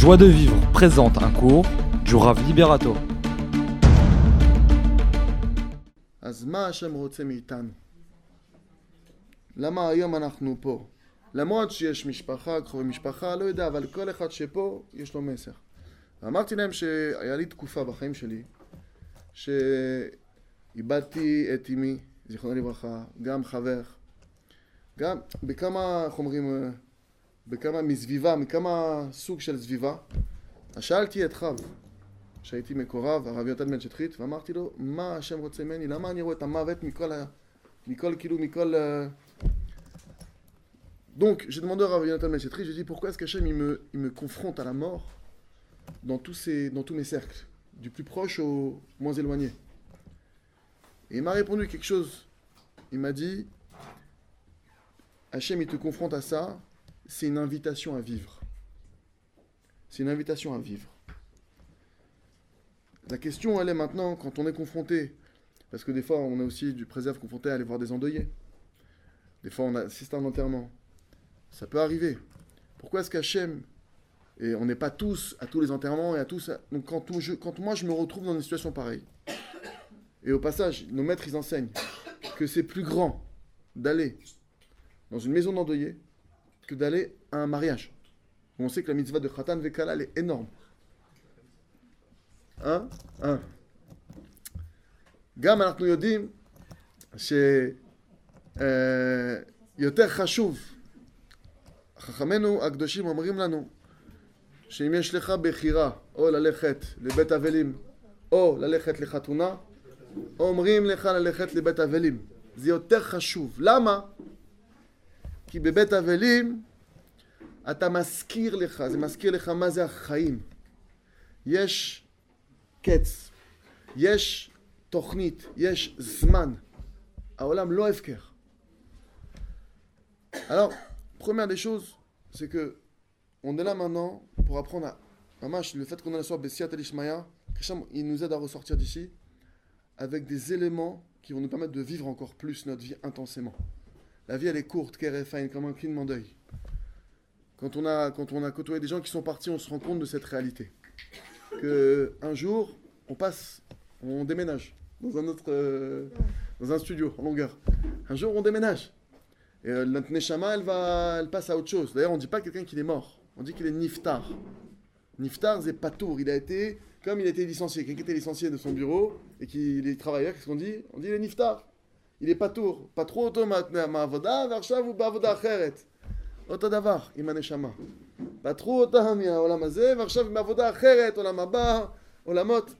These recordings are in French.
Joie de vivre présente un cours du Rav Liberato. אז מה השם רוצה מאיתנו? למה היום אנחנו? למרות שיש משפחה, קרובי משפחה, לא יודע, אבל כל אחד שפה, יש לו מסר. ואמרתי להם שהיה לי תקופה בחיים שלי, שאיבדתי את אמי, זיכרונו לברכה, גם חבר, גם בכמה, איך אומרים, אה, בכמה מסביבה, מכמה סוג של סביבה. אז שאלתי את חב, שהייתי מקורב, הרב יונתן בן שטחית, ואמרתי לו, מה השם רוצה ממני? למה אני רואה את המוות מכל ה... מכל, כאילו, מכל... euh, Donc, j'ai demandé au Rav Yonatan Ben Chetri, j'ai dit pourquoi est-ce qu'Hachem il me, il me confronte à la mort dans tous, ces, dans tous mes cercles, du plus proche au moins éloigné. Et il m'a répondu quelque chose. Il m'a dit Hachem il te confronte à ça, c'est une invitation à vivre. C'est une invitation à vivre. La question, elle est maintenant, quand on est confronté, parce que des fois, on est aussi du préserve confronté à aller voir des endeuillés. Des fois, on assiste à un enterrement. Ça peut arriver. Pourquoi est-ce qu'Hachem, et on n'est pas tous à tous les enterrements et à tous. Donc, quand, moi, je me retrouve dans une situation pareille, et au passage, nos maîtres, ils enseignent que c'est plus grand d'aller dans une maison d'endeuillé que d'aller à un mariage. On sait que la mitzvah de Khatan Vekala, elle est énorme. Hein Hein גם אנחנו יודעים שיותר חשוב, חכמינו הקדושים אומרים לנו שאם יש לך בחירה או ללכת לבית אבלים או ללכת לחתונה, אומרים לך ללכת לבית אבלים. זה יותר חשוב. למה? כי בבית אבלים אתה מזכיר לך, זה מזכיר לך מה זה החיים. יש קץ, יש תוכנית, יש זמן. העולם לא הפקר. Alors, première des choses, c'est que on est là maintenant pour apprendre à Mamash, le fait qu'on est la soir Bessiat Elishmaya, Krisham, il nous aide à ressortir d'ici avec des éléments qui vont nous permettre de vivre encore plus notre vie intensément. La vie, elle est courte, Kerefain, comme un clignement d'œil. Quand on, a, quand on a côtoyé des gens qui sont partis, on se rend compte de cette réalité. Que un jour, on passe, on déménage dans un autre, euh, dans un studio en longueur. Un jour, on déménage. Et euh, elle, va, elle passe à autre chose. D'ailleurs, on ne dit pas quelqu'un qu'il est mort. On dit qu'il est Niftar. Niftar, c'est Patour. Il a été, comme il a été licencié, quelqu'un était licencié de son bureau et qu'il est travailleur, qu'est-ce qu'on dit? On dit il est Niftar Il est Patour. Pas trop auto מהעבודה, ועכשיו הוא בעבודה אחרת. אותו דבר עם הנשמה. פטרו אותה מהעולם הזה, ועכשיו היא בעבודה אחרת, עולם הבא, עולמות.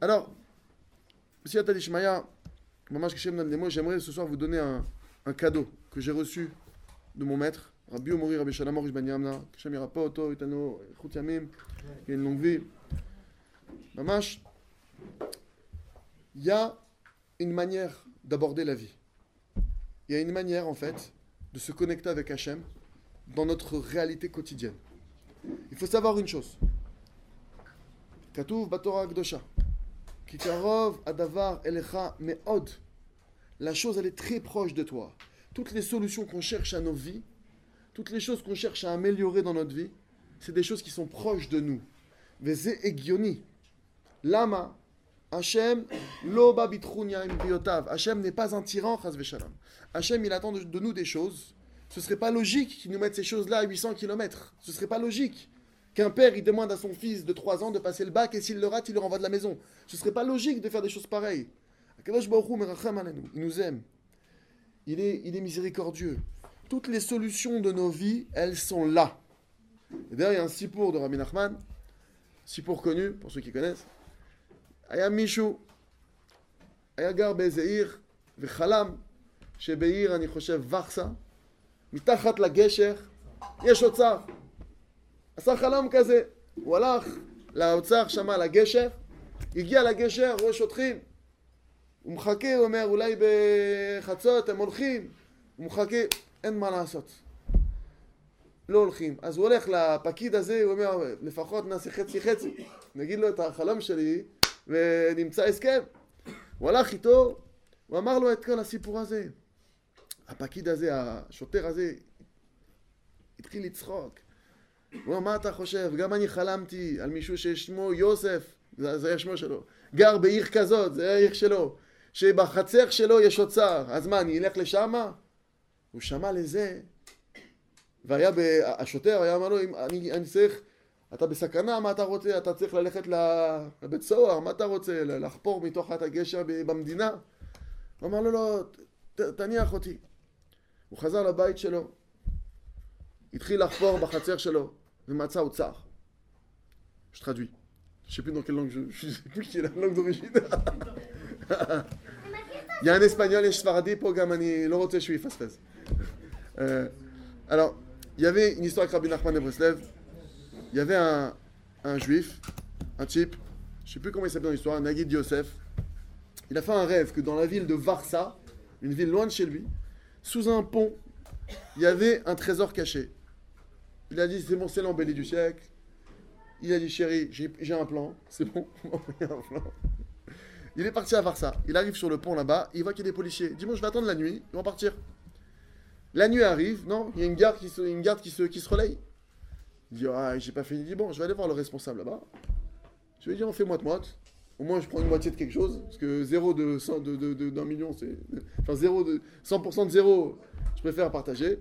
Alors, Monsieur Talishmaya, Maman Kishem donne des mots, j'aimerais ce soir vous donner un, un cadeau que j'ai reçu de mon maître, Rabbi Omori Rabbi Shalom Orish Ben Yamna, Kishem Yirapa Oto, Itano, Chut Yamim, qu'il ait une longue vie. Mamash, il y a une manière d'aborder la vie. Il y a une manière, en fait, de se connecter avec Hachem dans notre réalité quotidienne. Il faut savoir une chose. Adavar. La chose, elle est très proche de toi. Toutes les solutions qu'on cherche à nos vies, toutes les choses qu'on cherche à améliorer dans notre vie, c'est des choses qui sont proches de nous. Veze Egioni. Lama. Hachem, lo ba bitrunya im biotav. Hachem n'est pas un tyran. Hachem, il attend de, nous des choses. Ce serait pas logique qu'il nous mette ces choses-là à 800 km. Ce serait pas logique qu'un père, il demande à son fils de 3 ans de passer le bac et s'il le rate, il le renvoie de la maison. Ce serait pas logique de faire des choses pareilles. Il nous aime. Il est, il est miséricordieux. Toutes les solutions de nos vies, elles sont là. Et d'ailleurs, il y a un sipour de Rabbi Nachman, sipour connu, pour ceux qui connaissent. היה מישהו, היה גר באיזה עיר, וחלם שבעיר, אני חושב, וקסה, מתחת לגשר, יש אוצר. עשה חלום כזה, הוא הלך לאוצר שם על הגשר, הגיע לגשר, רואה שוטרים, הוא מחכה, הוא אומר, אולי בחצות הם הולכים, הוא מחכה, אין מה לעשות. לא הולכים. אז הוא הולך לפקיד הזה, הוא אומר, לפחות נעשה חצי חצי, נגיד לו את החלום שלי, ונמצא הסכם. הוא הלך איתו, הוא אמר לו את כל הסיפור הזה. הפקיד הזה, השוטר הזה, התחיל לצחוק. הוא אומר, מה אתה חושב? גם אני חלמתי על מישהו ששמו יוסף, זה, זה היה שמו שלו, גר בעיר כזאת, זה העיר שלו, שבחצר שלו יש אוצר, אז מה, אני אלך לשמה? הוא שמע לזה, והיה. השוטר היה אומר לו, אני, אני צריך, אתה בסכנה, מה אתה רוצה? אתה צריך ללכת לבית סוהר, מה אתה רוצה? לחפור מתוך הגשר במדינה? הוא אמר לו, לא, תניח אותי. הוא חזר לבית שלו, התחיל לחפור בחצר שלו, ומצא אוצר. Je traduis. Je sais plus dans quelle langue je, je sais plus qui est la langue d'origine. Il y a un espagnol et un sfaradi pour Gamani. Le je suis fast euh, Alors, il y avait une histoire avec Rabbi Nachman de Breslev. Il y avait un, juif, un type, je sais plus comment il s'appelle dans l'histoire, Nagid Yosef. Il a fait un rêve que dans la ville de Varsa, une ville loin de chez lui, sous un pont, il y avait un trésor caché. Il a dit c'est bon, c'est l'embellie du siècle. Il a dit chérie, j'ai un plan, c'est bon, un plan. Il est parti à Varsa. Il arrive sur le pont là-bas, il voit qu'il y a des policiers. Il dit bon, je vais attendre la nuit, ils vont partir. La nuit arrive, non, il y a une garde qui se, une qui qui se relaye. Il dit ah, j'ai pas fini. Il dit bon, je vais aller voir le responsable là-bas. Je lui dis on fait moite-moite. Au moins, je prends une moitié de quelque chose. Parce que 0 de, 100, de, d'un million, c'est. Enfin, 0 de, 100% de 0, je préfère partager.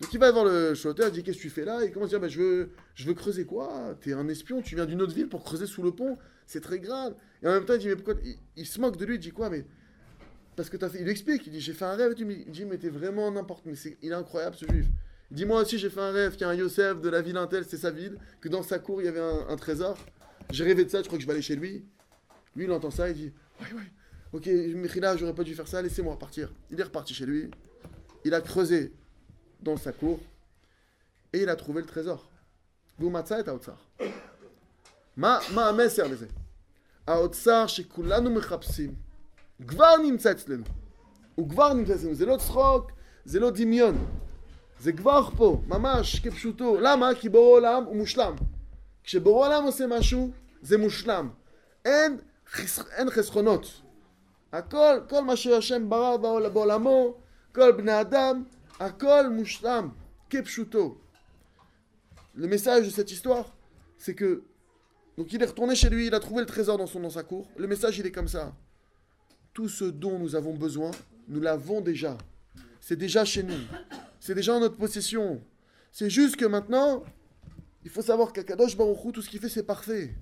Donc il va voir le chanteur, il dit Qu'est-ce que tu fais là? Il commence à dire bah, je, veux, je veux creuser quoi? T'es un espion, tu viens d'une autre ville pour creuser sous le pont, c'est très grave. Et en même temps, il dit Mais pourquoi? Il, se moque de lui, il dit quoi? Mais. Parce que as fait. Il explique, il dit J'ai fait un rêve, il dit Mais t'es vraiment n'importe. Mais il est incroyable ce juif. Dis-moi aussi, j'ai fait un rêve qu'il y a un Yosef de la ville Intel, c'est sa ville, que dans sa cour, il y avait un, trésor. J'ai rêvé de ça, je crois que je vais aller chez lui. Lui, il entend ça, il dit Ouais, ouais, ok, Michila, j'aurais pas dû faire ça, laissez-moi partir. Il est reparti chez lui. Il a creusé dans sa cour et il a trouvé le trésor. Goumatsa et Aotsar. Ma ma, Ames Servese. Aotsar, chez Kulanu Mechapsim. Gvar Nimtsetzlen. Ou Gvar Nimtsetzlen. Zelot Srok. Zelot Dimion. זה לא דמיון. זה כבר פה, ממש כפשוטו. למה? כי בורא עולם הוא מושלם. כשבורא עולם עושה משהו, זה מושלם. אין, חס... אין חסכונות. הכל, כל מה שהשם ברא בעולמו, כל בני אדם, Akol Mushlam, Kepshuto. Le message de cette histoire, c'est que. Donc il est retourné chez lui, il a trouvé le trésor dans, son, dans sa cour. Le message, il est comme ça. Tout ce dont nous avons besoin, nous l'avons déjà. C'est déjà chez nous. C'est déjà en notre possession. C'est juste que maintenant, il faut savoir qu'Akadosh Baruch tout ce qu'il fait, c'est parfait.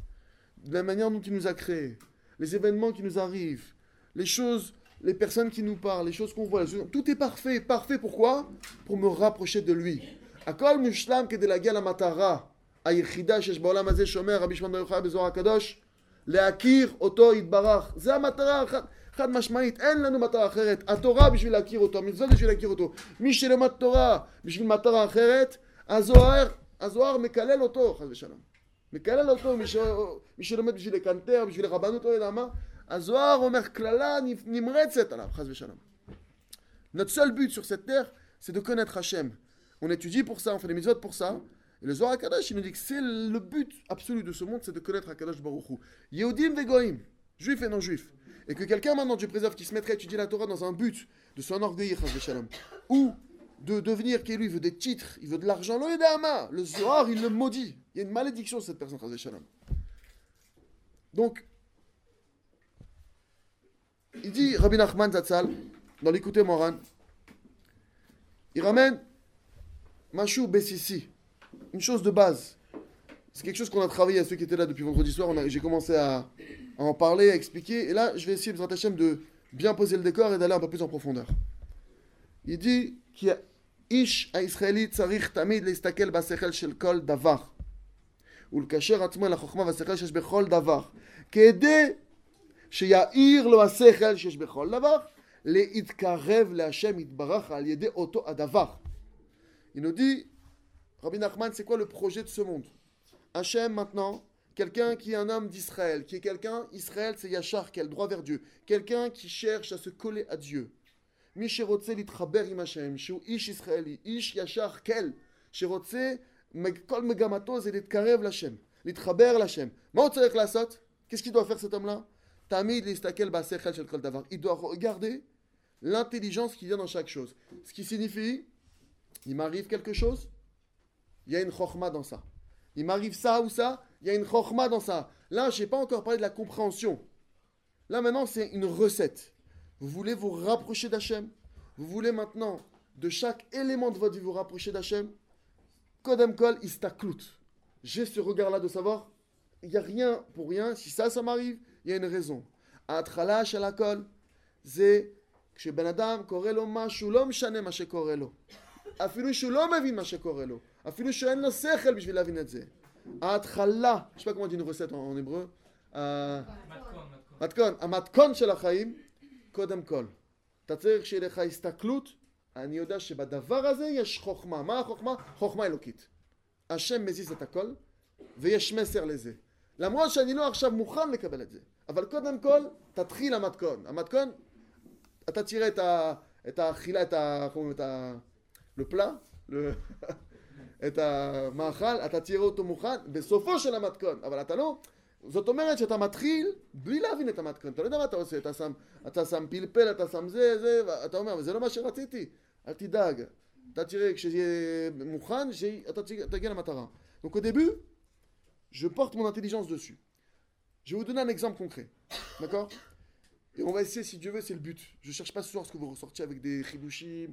De la manière dont il nous a créés. Les événements qui nous arrivent. Les choses les personnes qui nous parlent, les choses qu'on voit, tout est parfait. Parfait pourquoi Pour me rapprocher de lui. הכל מושלם כדי להגיע למטרה היחידה שיש בעולם הזה שאומר רבי שמעון בר יוחאי בזוהר הקדוש להכיר אותו יתברך. זה המטרה חד, חד משמעית, אין לנו מטרה אחרת. התורה בשביל להכיר אותו, המצוות בשביל להכיר אותו. מי שלמד תורה בשביל מטרה אחרת, הזוהר, הזוהר מקלל אותו, חס ושלום. מקלל אותו, מי, ש... מי שלומד בשביל לקנטר, בשביל רבנות, לא יודע מה. Azoar Omer Klala Nimretzet Allah, Notre seul but sur cette terre, c'est de connaître Hachem. On étudie pour ça, on fait des mitzvot pour ça. Et le Zohar HaKadosh, il nous dit que c'est le but absolu de ce monde, c'est de connaître HaKadosh Baruch Hu. Yehudim vegoim, juifs et non juifs. Et que quelqu'un maintenant, Dieu préserve, qui se mettrait à étudier la Torah dans un but de s'enorgueillir, ou de devenir, qui lui veut des titres, il veut de l'argent, le Zohar, il le maudit. Il y a une malédiction sur cette personne, Donc, il dit, Rabbi Nachman Zatzal, dans l'écouter Moran, il ramène Machou Bessissi, une chose de base. C'est quelque chose qu'on a travaillé à ceux qui étaient là depuis vendredi soir. J'ai commencé à, en parler, à expliquer. Et là, je vais essayer, de bien poser le décor et d'aller un peu plus en profondeur. Il dit qu'il y a Ish הישראלי צריך תמיד להסתכל בשכל של כל דבר ולקשר עצמו אל החוכמה והשכל שיש בכל דבר כדי שיאיר לו השכל שיש בכל דבר, להתקרב להשם יתברך על ידי אותו הדבר. Il nous dit, Rabbi Nachman, c'est quoi le projet de ce monde Hachem maintenant, quelqu'un qui est un homme d'Israël, qui est quelqu'un, Israël c'est Yachar, qui a le droit vers Dieu, quelqu'un qui cherche à se coller à Dieu. Im shu ish Israeli, ish Yachar, quel? Kol l'itkarev qu'est-ce qu'il doit faire cet homme-là? Kol. Il doit regarder l'intelligence qui vient dans chaque chose. Ce qui signifie, il m'arrive quelque chose, il y a une chorma dans ça. Il m'arrive ça ou ça, il y a une chorma dans ça. Là, je n'ai pas encore parlé de la compréhension. Là, maintenant, c'est une recette. Vous voulez vous rapprocher d'Hachem Vous voulez maintenant, de chaque élément de votre vie, vous rapprocher d'Hachem Kodem kol istaklut. J'ai ce regard-là de savoir, il n'y a rien pour rien. Si ça, ça m'arrive, il y a une raison. ההתחלה של הכל זה כשבן אדם קורא לו משהו, לא משנה מה שקורה לו. אפילו שהוא לא מבין מה שקורה לו. אפילו שאין לו שכל בשביל להבין את זה. ההתחלה, je sais pas comment dire une recette en, en hébreu. אה, מתכון, המתכון של החיים, קודם כל. אתה צריך שיהיה לך הסתכלות, אני יודע שבדבר הזה יש חוכמה. מה החוכמה? חוכמה אלוקית. השם מזיז את הכל, ויש מסר לזה. למרות שאני לא עכשיו מוכן לקבל את זה. אבל קודם כל, תתחיל המתכון. המתכון, אתה תראה את, ה, את האכילה, את ה... ה... לפלה? ל- את המאכל, אתה תראה אותו מוכן בסופו של המתכון. אבל אתה לא... זאת אומרת שאתה מתחיל בלי להבין את המתכון. אתה לא יודע מה אתה עושה, אתה שם, אתה שם פלפל, אתה שם זה, זה, ואתה אומר, זה לא מה שרציתי. אל תדאג. אתה תראה, כשזה יהיה מוכן, שאתה תגיע למטרה. Donc au début, je porte mon intelligence dessus. Je vais vous donner un exemple concret. D'accord Et on va essayer, si Dieu veut, c'est le but. Je ne cherche pas ce soir ce que vous ressortiez avec des ribushim.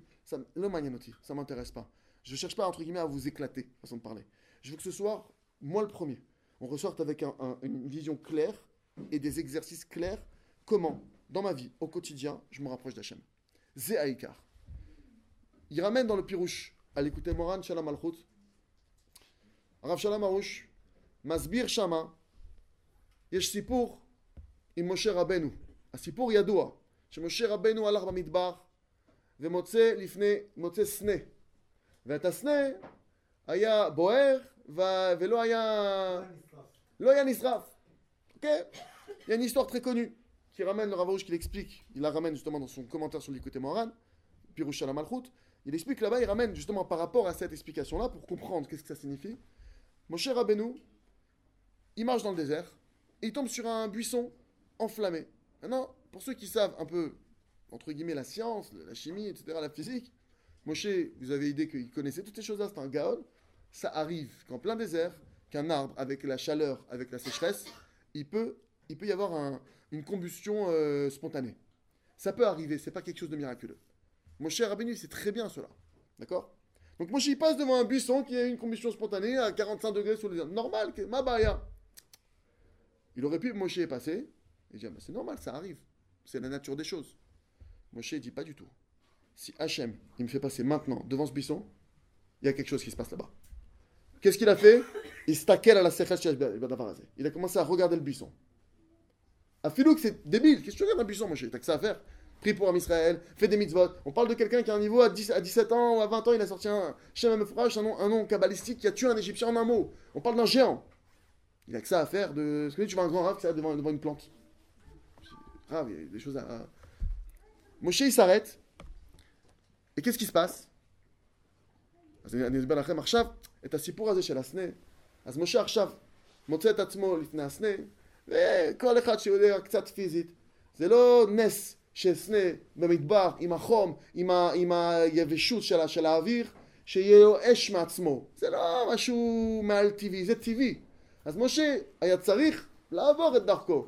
Le magnanoti, ça ne m'intéresse pas. Je ne cherche pas, entre guillemets, à vous éclater, façon de parler. Je veux que ce soir, moi le premier, on ressorte avec une vision claire et des exercices clairs. Comment, dans ma vie, au quotidien, je me rapproche d'Hachem. Zéaïkar. Il ramène dans le pirouche, à l'écouter Moran, Shalom Alchut, Rav Shalom Arush, Masbir Shama, Yesh Sipour, et Moshe Rabbeinu. הסיפור ידוע, שמשה רבנו הלך במדבר ומוצא לפני, מוצא סנה. ואת הסנה היה בוער ו... ולא היה... לא היה נשרף. Ok Il y a une histoire très connue qui ramène le Ravarouche qui l'explique. Il la ramène justement dans son commentaire sur l'écouté Moran, Pirouche à la Malchut. Il explique là-bas, il ramène justement par rapport à cette explication-là pour comprendre qu'est-ce que ça signifie. Moshe Rabbeinu, il marche dans le désert et il tombe sur un buisson enflammé. Maintenant, pour ceux qui savent un peu, entre guillemets, la science, la chimie, etc., la physique, Moshe, vous avez idée qu'il connaissait toutes ces choses-là, c'est un gaon. Ça arrive qu'en plein désert, qu'un arbre, avec la chaleur, avec la sécheresse, il peut, il peut y avoir un- une combustion euh, spontanée. Ça peut arriver, c'est pas quelque chose de miraculeux. Moshe Rabbeinu, c'est très bien cela. D'accord? Donc Moshe, il passe devant un buisson qui a une combustion spontanée à 45 degrés sous les. Normal, ma baya. Il aurait pu, Moshe est passé, et dire, mais c'est normal, ça arrive. C'est la nature des choses. Moshe il dit pas du tout. Si Hachem, il me fait passer maintenant devant ce buisson, il y a quelque chose qui se passe là-bas. Qu'est-ce qu'il a fait? Il à la Il a commencé à regarder le buisson. À Philou, c'est débile. Qu'est-ce que tu regardes un buisson, Moshe? T'as que ça à faire Prie pour Am Israël, fais des mitzvot. On parle de quelqu'un qui a un niveau à, 10 à 17 ans ou à 20 ans, il a sorti un Shem un nom, un nom kabbalistique qui a tué un Égyptien en un mot. On parle d'un géant. Il a que ça à faire de. Est-ce que tu vois un grand rave qui devant, devant une plante Grave, il y a des choses à. Moshe il s'arrête. Et qu'est-ce qui se passe אז אני אסביר לכם עכשיו את הסיפור הזה של הסנה. אז משה עכשיו מוצא את עצמו לפני הסנה, וכל אחד שיודע קצת פיזית, זה לא נס שסנה במדבר עם החום, עם, ה, עם היבשות של, של האוויר, שיהיה לו אש מעצמו. זה לא משהו מעל טבעי, זה טבעי. אז משה היה צריך לעבור את דרכו.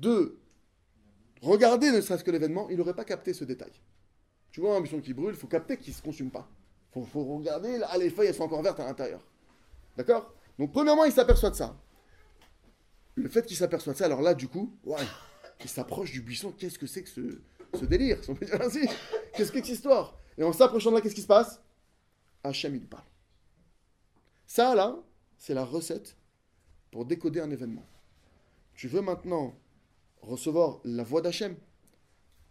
de regarder ne serait-ce que l'événement, il n'aurait pas capté ce détail. Tu vois un buisson qui brûle, il faut capter qu'il ne se consume pas. Il faut, regarder, là, les feuilles elles sont encore vertes à l'intérieur. D'accord? Donc premièrement, il s'aperçoit de ça. Le fait qu'il s'aperçoit de ça, alors là, du coup, ouais, il s'approche du buisson, qu'est-ce que c'est que ce, délire, si on peut dire ainsi Qu'est-ce que cette histoire? Et en s'approchant de là, qu'est-ce qui se passe? Hachem, il parle. Ça, là, c'est la recette pour décoder un événement. Tu veux maintenant recevoir la voix d'Hachem,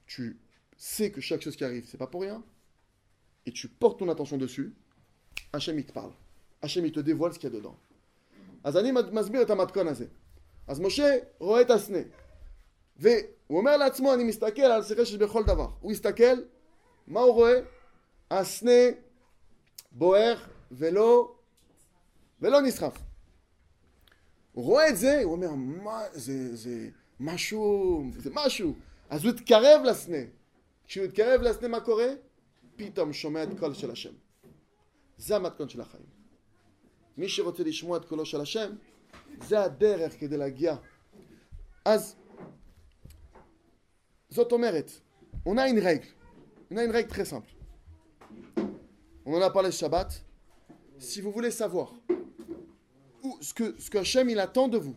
tu sais que chaque chose qui arrive, c'est pas pour rien, et tu portes ton attention dessus, Hachem il te parle. Hachem, il te dévoile ce qu'il y a dedans. אז אני מסביר את המתכון הזה. אז משה רואה את הסנה. והוא אומר לעצמו, אני מסתכל על שכל שיש בכל דבר. הוא הסתכל, מה הוא רואה? הסנה בוער ולא, ולא נסחף. הוא רואה את זה, הוא אומר, מה, זה, זה משהו, זה משהו. אז הוא התקרב לסנה. כשהוא התקרב לסנה, מה קורה? פתאום שומע את קול של השם. זה המתכון של החיים. מי שרוצה לשמוע את קולו של השם, זה הדרך כדי להגיע. אז זאת אומרת, on a une règle, on a une règle très simple. On en a parlé ce Shabbat. Si vous voulez savoir où, ce que, ce que Hachem il attend de vous,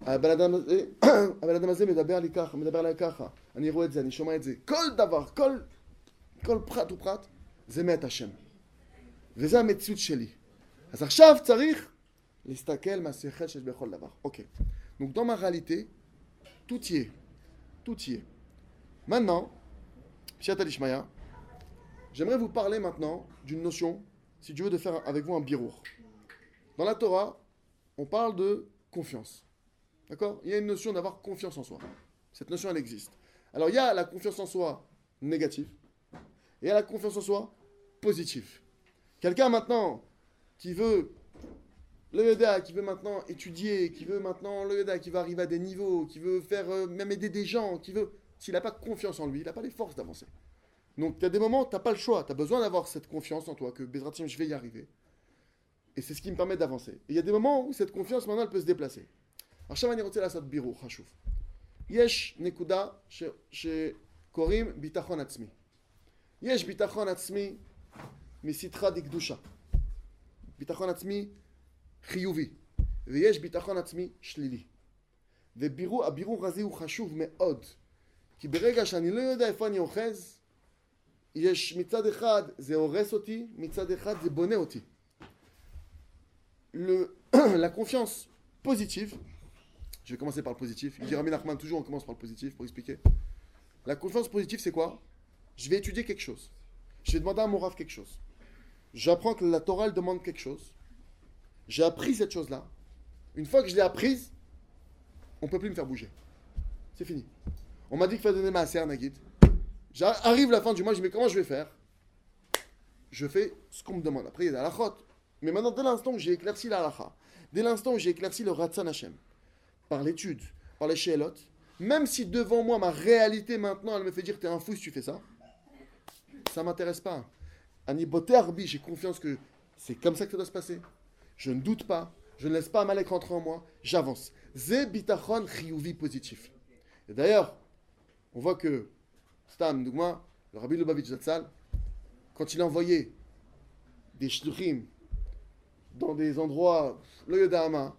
הבן אדם, הזה, הבן אדם הזה מדבר לי ככה, מדבר עליי ככה. אני רואה את זה, אני שומע את זה. כל דבר, כל, כל פחת ופחת, זה מת השם. וזה המציאות שלי. אז עכשיו צריך להסתכל מהשכל שיש בכל דבר. אוקיי. Donc dans ma réalité, tout y est. Tout y est. Maintenant, Pshat Alishmaya, j'aimerais vous parler maintenant d'une notion, si Dieu veut, de faire avec vous un birour. Dans la Torah, on parle de confiance. D'accord? Il y a une notion d'avoir confiance en soi. Cette notion, elle existe. Alors, il y a la confiance en soi négative et la confiance en soi positive. Quelqu'un maintenant qui veut le Yoda, qui veut maintenant étudier, qui veut maintenant le Yoda, qui veut arriver à des niveaux, qui veut faire euh, même aider des gens, qui veut. S'il n'a pas confiance en lui, il n'a pas les forces d'avancer. Donc, il y a des moments, tu n'as pas le choix, tu as besoin d'avoir cette confiance en toi, que Bezratim, je vais y arriver. Et c'est ce qui me permet d'avancer. Et il y a des moments où cette confiance, maintenant, elle peut se déplacer. עכשיו אני רוצה לעשות בירור חשוב. יש נקודה ש, שקוראים ביטחון עצמי. יש ביטחון עצמי מסתחה דקדושה. ביטחון עצמי חיובי. ויש ביטחון עצמי שלילי. והבירור הזה הוא חשוב מאוד. כי ברגע שאני לא יודע איפה אני אוחז, יש מצד אחד זה הורס אותי, מצד אחד זה בונה אותי. Confiance positive, je vais commencer par le positif. Il dit Rami Nachman, toujours on commence par le positif pour expliquer. La confiance positive, c'est quoi? Je vais étudier quelque chose. Je vais demander à mon raf quelque chose. J'apprends que la Torah elle demande quelque chose. J'ai appris cette chose-là. Une fois que je l'ai apprise, on ne peut plus me faire bouger. C'est fini. On m'a dit qu'il fallait donner ma serre, Nagid. J'arrive la fin du mois, je dis mais comment je vais faire? Je fais ce qu'on me demande. Après, il y a la halachot. Mais maintenant, dès l'instant où j'ai éclairci la halacha, dès l'instant où j'ai éclairci le Ratzan Hashem, par l'étude, par les Sheelot, même si devant moi, ma réalité maintenant, elle me fait dire t'es un fou si tu fais ça, ça m'intéresse pas. Ani Arbi, j'ai confiance que c'est comme ça que ça doit se passer. Je ne doute pas, je ne laisse pas Malek rentrer en moi, j'avance. Ze bitachon chiyuvi positif. Et d'ailleurs, on voit que Stam, Dougma, le Rabbi Lubavitch Zatzal, quand il a envoyé des shluchim dans des endroits, le Yodahama,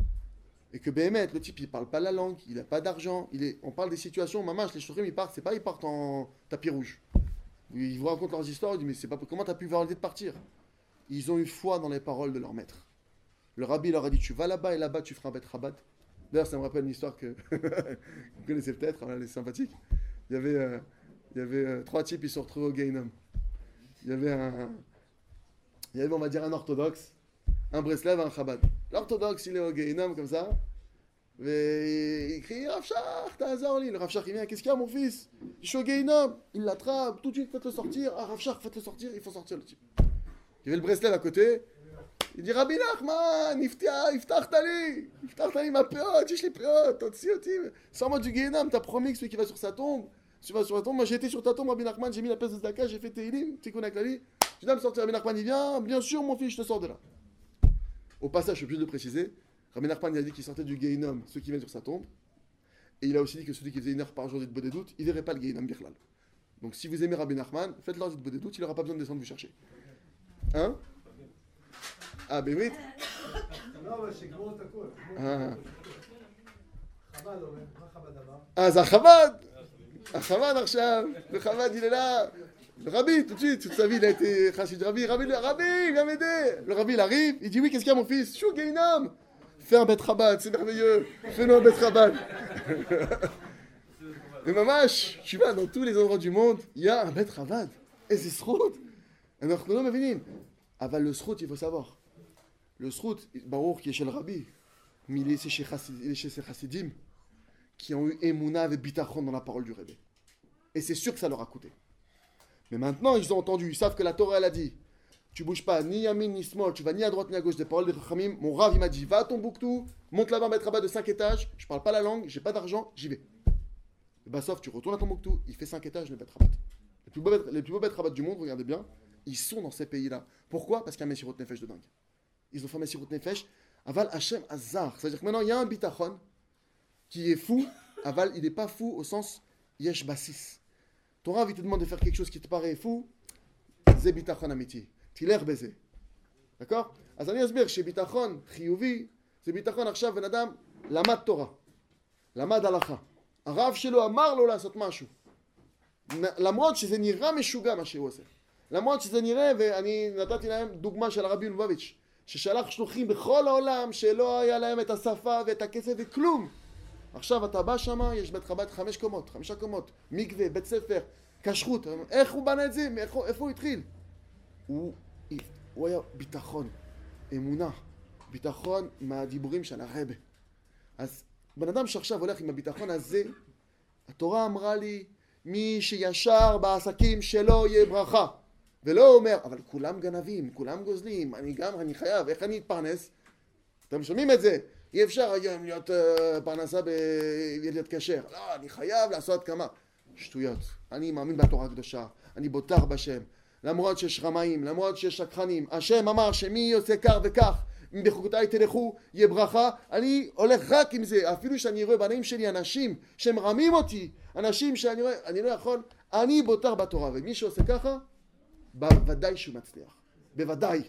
et que Béhémet, le type, il parle pas la langue, il n'a pas d'argent, on parle des situations, maman, les shluchim, ils partent, c'est pas ils partent en tapis rouge. Ils vous racontent leurs histoires, ils disent, mais c'est pas, comment tu as pu avoir l'idée de partir? Ils ont eu foi dans les paroles de leur maître. Le rabbi leur a dit, tu vas là-bas et là-bas, tu feras un bête rabat. D'ailleurs, ça me rappelle une histoire que vous connaissez peut-être, elle est sympathique. Il y avait, euh, il y avait euh, trois types, ils se retrouvés au Gainum. Il y avait un, il y avait, on va dire, un orthodoxe, un Breslav, un Chabad. L'orthodoxe, il est au Gainam comme ça. Et il crie Rafshar, t'as Azarli. Le Rafshar, il vient Qu'est-ce qu'il y a, mon fils? Je suis au Gainam. Il l'attrape. Tout de suite, faites le sortir. Ah, Rafshar, faites le sortir. Il faut sortir le type. Il y avait le Breslav à côté. Il dit Rabbi Nachman, Iftar Tali, Iftar Tali, ma péote, je les péote, aussi, aussi. Sors-moi du Guénam, t'as promis que celui qui va sur sa tombe, tu vas sur ta tombe. Moi j'étais sur ta tombe, Rabbi Nachman, j'ai mis la pièce de Zaka, j'ai fait Teilim, Tikkun Akali. Je dis, me sortir, Rabbi Nachman, il vient, bien sûr, mon fils, je te sors de là. Au passage, je suis obligé de préciser, Rabbi Nachman, il a dit qu'il sortait du Gainum, ceux qui viennent sur sa tombe, et il a aussi dit que celui qui faisait une heure par jour de doute, il verrait pas le Gainum Birlal. Donc si vous aimez Rabbi Nachman, faites-leur de doute, il n'aura pas besoin de descendre vous chercher. Hein אה, בעברית? לא, אבל שיגמור את הכול. אה. חב"ד אומר, מה חב"ד אמר? אז החב"ד, החב"ד עכשיו, בחב"ד היללה, Rabbi, tout de suite, toute sa vie, il a été chassid Rabbi. Rabbi, lui, Rabbi, viens m'aider. Le Rabbi, il arrive, il dit Oui, qu'est-ce qu'il y a, mon fils? Chou, Gainam Fais un bête rabat, c'est merveilleux. Fais-nous un bête rabat. Mais mamash, tu vas dans tous les endroits du monde, il y a un bête rabat. Et c'est srout. Alors, nous, nous, Aval le srout, il faut savoir. Le srout, Baruch, qui est chez le Rabbi, mais il est chez, ses chassidim, qui ont eu Emouna avec Bitachon dans la parole du Rabbi. Et c'est sûr que ça leur a coûté. Mais maintenant, ils ont entendu, ils savent que la Torah, elle a dit Tu bouges pas ni yamin ni small, tu vas ni à droite ni à gauche des paroles des Chachamim. Mon Rav, il m'a dit Va à ton Bouktou, monte là-bas, mettre bas de 5 étages, je parle pas la langue, j'ai pas d'argent, j'y vais. Bah, sauf, tu retournes à ton Bouktou, il fait 5 étages, le Bet Rabat. Les plus beaux les plus beaux Bet Rabat du monde, regardez bien, ils sont dans ces pays-là. Pourquoi? Parce qu'il y a un Messirot Nefesh de dingue. Ils ont fait un Messirot Nefesh, Aval Hashem Azar. C'est-à-dire que maintenant, il y a un Bitachon qui est fou, Aval, il n'est pas fou au sens Yesh Bassis. Ton Rav, il te demande de faire quelque chose qui te paraît fou, זה ביטחון אמיתי. תלך בזה. d'accord? אז אני אסביר שביטחון חיובי זה ביטחון עכשיו בן אדם למד תורה, למד הלכה. הרב שלו אמר לו לעשות משהו. למרות שזה נראה משוגע מה שהוא עושה. למרות שזה נראה, ואני נתתי להם דוגמה של הרבי לובביץ', ששלח שלוחים בכל העולם שלא היה להם את השפה ואת הכסף וכלום. עכשיו אתה בא שם, יש בית חב"ד חמש קומות, חמישה קומות, מקווה, בית ספר, כשרות, איך הוא בנה את זה? מאיפה- איפה הוא התחיל? הוא, הוא היה ביטחון, אמונה, ביטחון מהדיבורים של הרבה. אז בן אדם שעכשיו הולך עם הביטחון הזה, התורה אמרה לי, מי שישר בעסקים שלו יהיה ברכה. ולא אומר, אבל כולם גנבים, כולם גוזלים, אני גם, אני חייב, איך אני אתפרנס? אתם שומעים את זה? אי אפשר היום להיות אה, פרנסה בידיעת כשר. לא, אני חייב לעשות כמה. שטויות. אני מאמין בתורה הקדושה, אני בוטח בשם. למרות שיש רמאים, למרות שיש שקרנים. השם אמר שמי עושה כך וכך, אם בחוקותיי תלכו, יהיה ברכה. אני הולך רק עם זה. אפילו שאני רואה בנעים שלי אנשים שמרמים אותי, אנשים שאני רואה, אני לא יכול, אני בוטח בתורה. ומי שעושה ככה, בוודאי שהוא מצליח. בוודאי.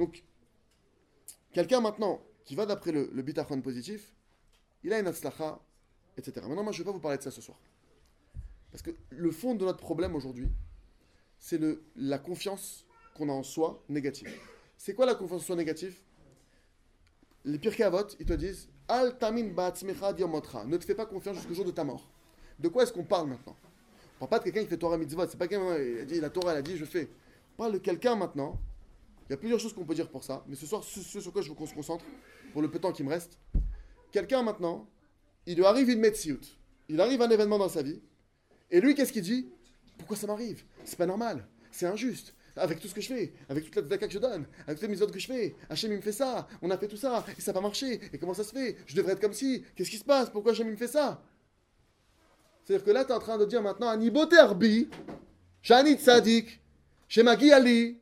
Donc, quelqu'un maintenant qui va d'après le, le bitachon positif, il a une atzlacha, etc. Maintenant, moi, je ne vais pas vous parler de ça ce soir. Parce que le fond de notre problème aujourd'hui, c'est la confiance qu'on a en soi négative. C'est quoi la confiance en soi négative? Les Avot, ils te disent Al tamin diamotra. Ne te fais pas confiance jusqu'au jour de ta mort. De quoi est-ce qu'on parle maintenant? On parle pas de quelqu'un qui fait Torah mitzvot. C'est pas quelqu'un qui a dit la Torah, elle a dit je fais. On parle de quelqu'un maintenant. Il y a plusieurs choses qu'on peut dire pour ça, mais ce soir, ce, sur quoi je veux qu'on se concentre, pour le peu de temps qui me reste, quelqu'un maintenant, il lui arrive une metsiout. Il arrive un événement dans sa vie, et lui, qu'est-ce qu'il dit? Pourquoi ça m'arrive? C'est pas normal, c'est injuste. Avec tout ce que je fais, avec toute la daka que je donne, avec toutes les autres que je fais, Hachem il me fait ça, on a fait tout ça, et ça n'a pas marché, et comment ça se fait? Je devrais être comme si, qu'est-ce qui se passe? Pourquoi Hachem il me fait ça? C'est-à-dire que là, tu es en train de dire maintenant, Aniboterbi, Shani Tzadik, Shemagi Ali,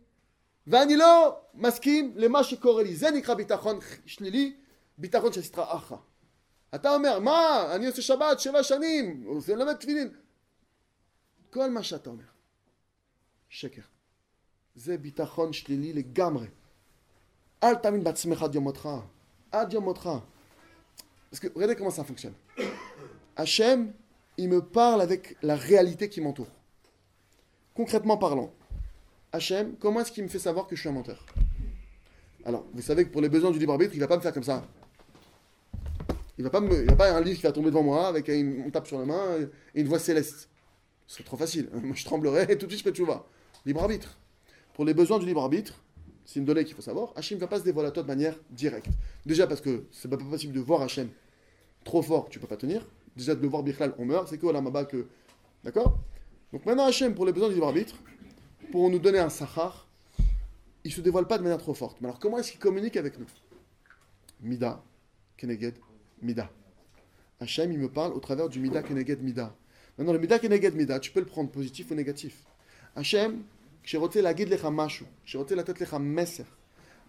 ואני לא מסכים למה שקורה לי. זה נקרא ביטחון שלילי, ביטחון של סטרא אחרא. אתה אומר, מה, אני עושה שבת שבע שנים, עושה למד תפילין. כל מה שאתה אומר, שקר. זה ביטחון שלילי לגמרי. אל תאמין בעצמך עד יום מותך. עד יום מותך. Parce que regardez comment ça fonctionne. Hachem, il me parle avec la réalité qui m'entoure. Concrètement parlant, Hachem, comment est-ce qu'il me fait savoir que je suis un menteur? Alors, vous savez que pour les besoins du libre arbitre, il va pas me faire comme ça. Il va pas me, il va pas un livre qui va tomber devant moi avec une, tape sur la main et une voix céleste. Ce serait trop facile. Moi, je tremblerais et tout de suite je fais tchouva. Libre arbitre. Pour les besoins du libre arbitre, c'est une donnée qu'il faut savoir. Hachem ne va pas se dévoiler à toi de manière directe. Déjà parce que c'est pas possible de voir Hachem trop fort, tu peux pas tenir. Déjà de le voir Bichlal, on meurt. C'est que Olamaba que. D'accord? Donc maintenant, Hachem, pour les besoins du libre arbitre, pour nous donner un sachar, il se dévoile pas de manière trop forte. Mais alors, comment est-ce qu'il communique avec nous Mida, Keneged, Mida. Hachem, il me parle au travers du Mida, Keneged, Mida. Maintenant, le Mida, Keneged, Mida, tu peux le prendre positif ou négatif. Hachem, כשרוצה להגיד לך משהו, כשרוצה לתת לך מסר,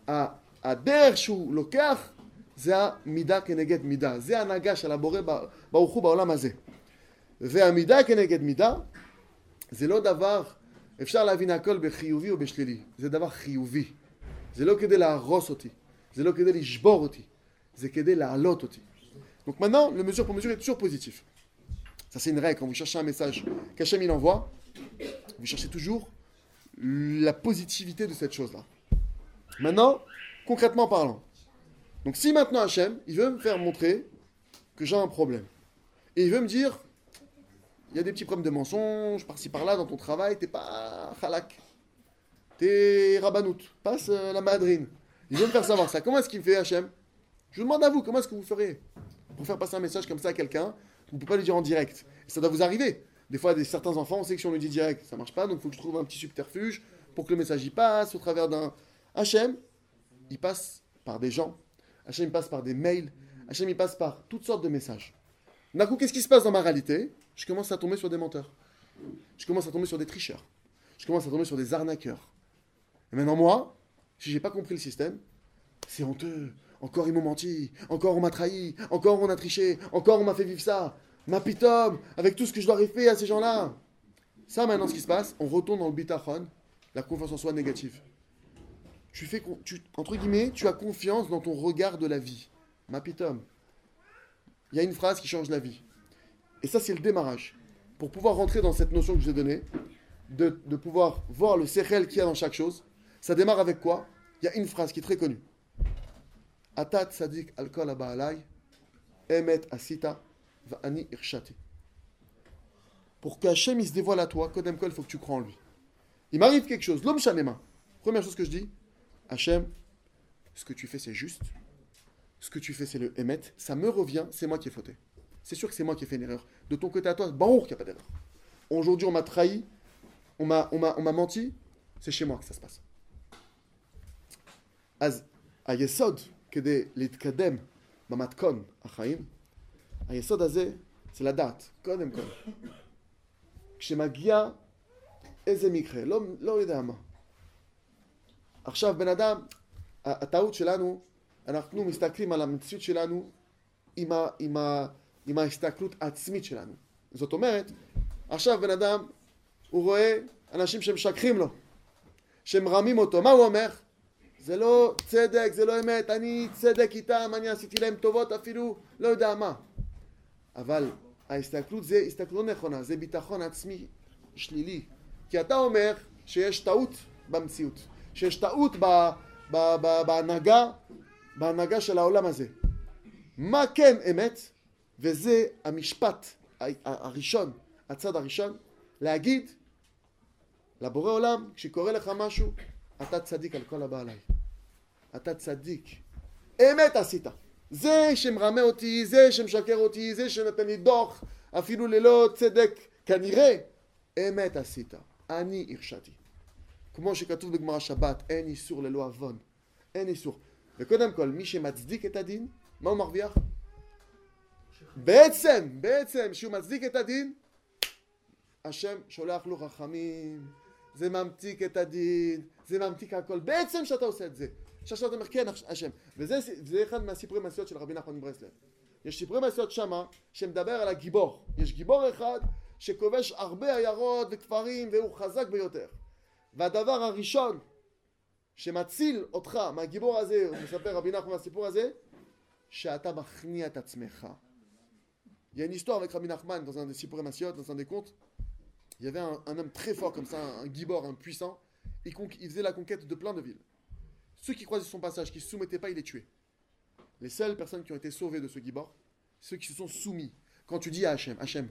ה- הדרך שהוא לוקח זה המידה כנגד מידה, זה ההנהגה של הבורא ב- ברוך הוא בעולם הזה. והמידה כנגד מידה זה לא דבר, אפשר להבין הכל בחיובי או בשלילי, זה דבר חיובי. זה לא כדי להרוס אותי, זה לא כדי לשבור אותי, זה כדי להעלות אותי. Donc maintenant, le mesure pour mesure est toujours positif. Ça c'est une règle, quand vous cherchez un message qu'Hachem il envoie, vous cherchez toujours la positivité de cette chose-là. Maintenant, concrètement parlant, donc si maintenant Hachem, il veut me faire montrer que j'ai un problème, et il veut me dire, il y a des petits problèmes de mensonges, par-ci par-là, dans ton travail, t'es pas halak, t'es rabanout, passe euh, la madrine. Il veut me faire savoir ça. Comment est-ce qu'il fait Hachem? Je vous demande à vous, comment est-ce que vous feriez pour faire passer un message comme ça à quelqu'un? Vous ne pouvez pas lui dire en direct. Ça doit vous arriver. Des fois, des, certains enfants, on sait que si on lui dit direct, ça marche pas, donc il faut que je trouve un petit subterfuge pour que le message y passe au travers d'un. Hachem, il passe par des gens. Hachem, il passe par des mails. Hachem, il passe par toutes sortes de messages. D'un coup, qu'est-ce qui se passe dans ma réalité? Je commence à tomber sur des menteurs. Je commence à tomber sur des tricheurs. Je commence à tomber sur des arnaqueurs. Et maintenant, moi, si j'ai pas compris le système, c'est honteux. Encore ils m'ont menti. Encore on m'a trahi. Encore on a triché. Encore on m'a fait vivre ça. Ma avec tout ce que je ai fait à ces gens-là. Ça, maintenant, ce qui se passe, on retourne dans le bitachon, la confiance en soi négative. Tu fais, entre guillemets, tu as confiance dans ton regard de la vie. Ma pitom. Il y a une phrase qui change la vie. Et ça, c'est le démarrage. Pour pouvoir rentrer dans cette notion que je vous ai donnée, de, pouvoir voir le sechel qu'il y a dans chaque chose, ça démarre avec quoi? Il y a une phrase qui est très connue. Atat sadik alkol abaalai, emet asita, va'ani irshati. Pour qu'Hachem il se dévoile à toi, Kodem Kol, il faut que tu crois en lui. Il m'arrive quelque chose, l'homme shanema. Première chose que je dis, Hachem, ce que tu fais c'est juste, ce que tu fais c'est le emet, ça me revient, c'est moi qui ai fauté. C'est sûr que c'est moi qui ai fait une erreur. De ton côté à toi, Baruch qu'il n'y a pas d'erreur. Aujourd'hui on m'a trahi, on m'a, on m'a, on m'a menti, c'est chez moi que ça se passe. אז היסוד כדי להתקדם במתכון החיים, היסוד הזה זה לדעת, קודם כל, כשמגיע איזה מקרה, לא, לא יודע מה. עכשיו בן אדם, הטעות שלנו, אנחנו מסתכלים על המציאות שלנו עם, ה, עם, ה, עם ההסתכלות העצמית שלנו. זאת אומרת, עכשיו בן אדם, הוא רואה אנשים שמשקרים לו, שמרמים אותו, מה הוא אומר? זה לא צדק, זה לא אמת, אני צדק איתם, אני עשיתי להם טובות אפילו, לא יודע מה. אבל ההסתכלות זה הסתכלות לא נכונה, זה ביטחון עצמי שלילי. כי אתה אומר שיש טעות במציאות, שיש טעות ב, ב, ב, בהנהגה, בהנהגה של העולם הזה. מה כן אמת? וזה המשפט הראשון, הצד הראשון, להגיד לבורא עולם, כשקורה לך משהו, אתה צדיק על כל הבא עליי. אתה צדיק. אמת עשית. זה שמרמה אותי, זה שמשקר אותי, זה שנותן לי דוח, אפילו ללא צדק, כנראה, אמת עשית. אני הרשעתי. כמו שכתוב בגמרא שבת, אין איסור ללא עוון. אין איסור. וקודם כל, מי שמצדיק את הדין, מה הוא מרוויח? בעצם, בעצם, שהוא מצדיק את הדין, השם שולח לו רחמים, זה ממתיק את הדין, זה ממתיק הכל. בעצם שאתה עושה את זה. שעכשיו אתה אומר, כן, השם. וזה זה אחד מהסיפורי מעשיות של רבי נחמן מברסלב. יש סיפורי מעשיות שמה, שמדבר על הגיבור. יש גיבור אחד שכובש הרבה עיירות וכפרים, והוא חזק ביותר. והדבר הראשון שמציל אותך מהגיבור הזה, הוא מספר רבי נחמן מהסיפור הזה, שאתה מכניע את עצמך. Il y a une histoire avec Rabbi Nachman dans un des Sipurim dans un des contes. Il y avait un, un homme très fort comme ça, un gibor, un puissant. Il faisait la conquête de plein de villes. Ceux qui croisaient son passage, qui ne se soumettaient pas, il les tuait. Les seules personnes qui ont été sauvées de ce gibor, ceux qui se sont soumis. Quand tu dis à Hachem, Hachem,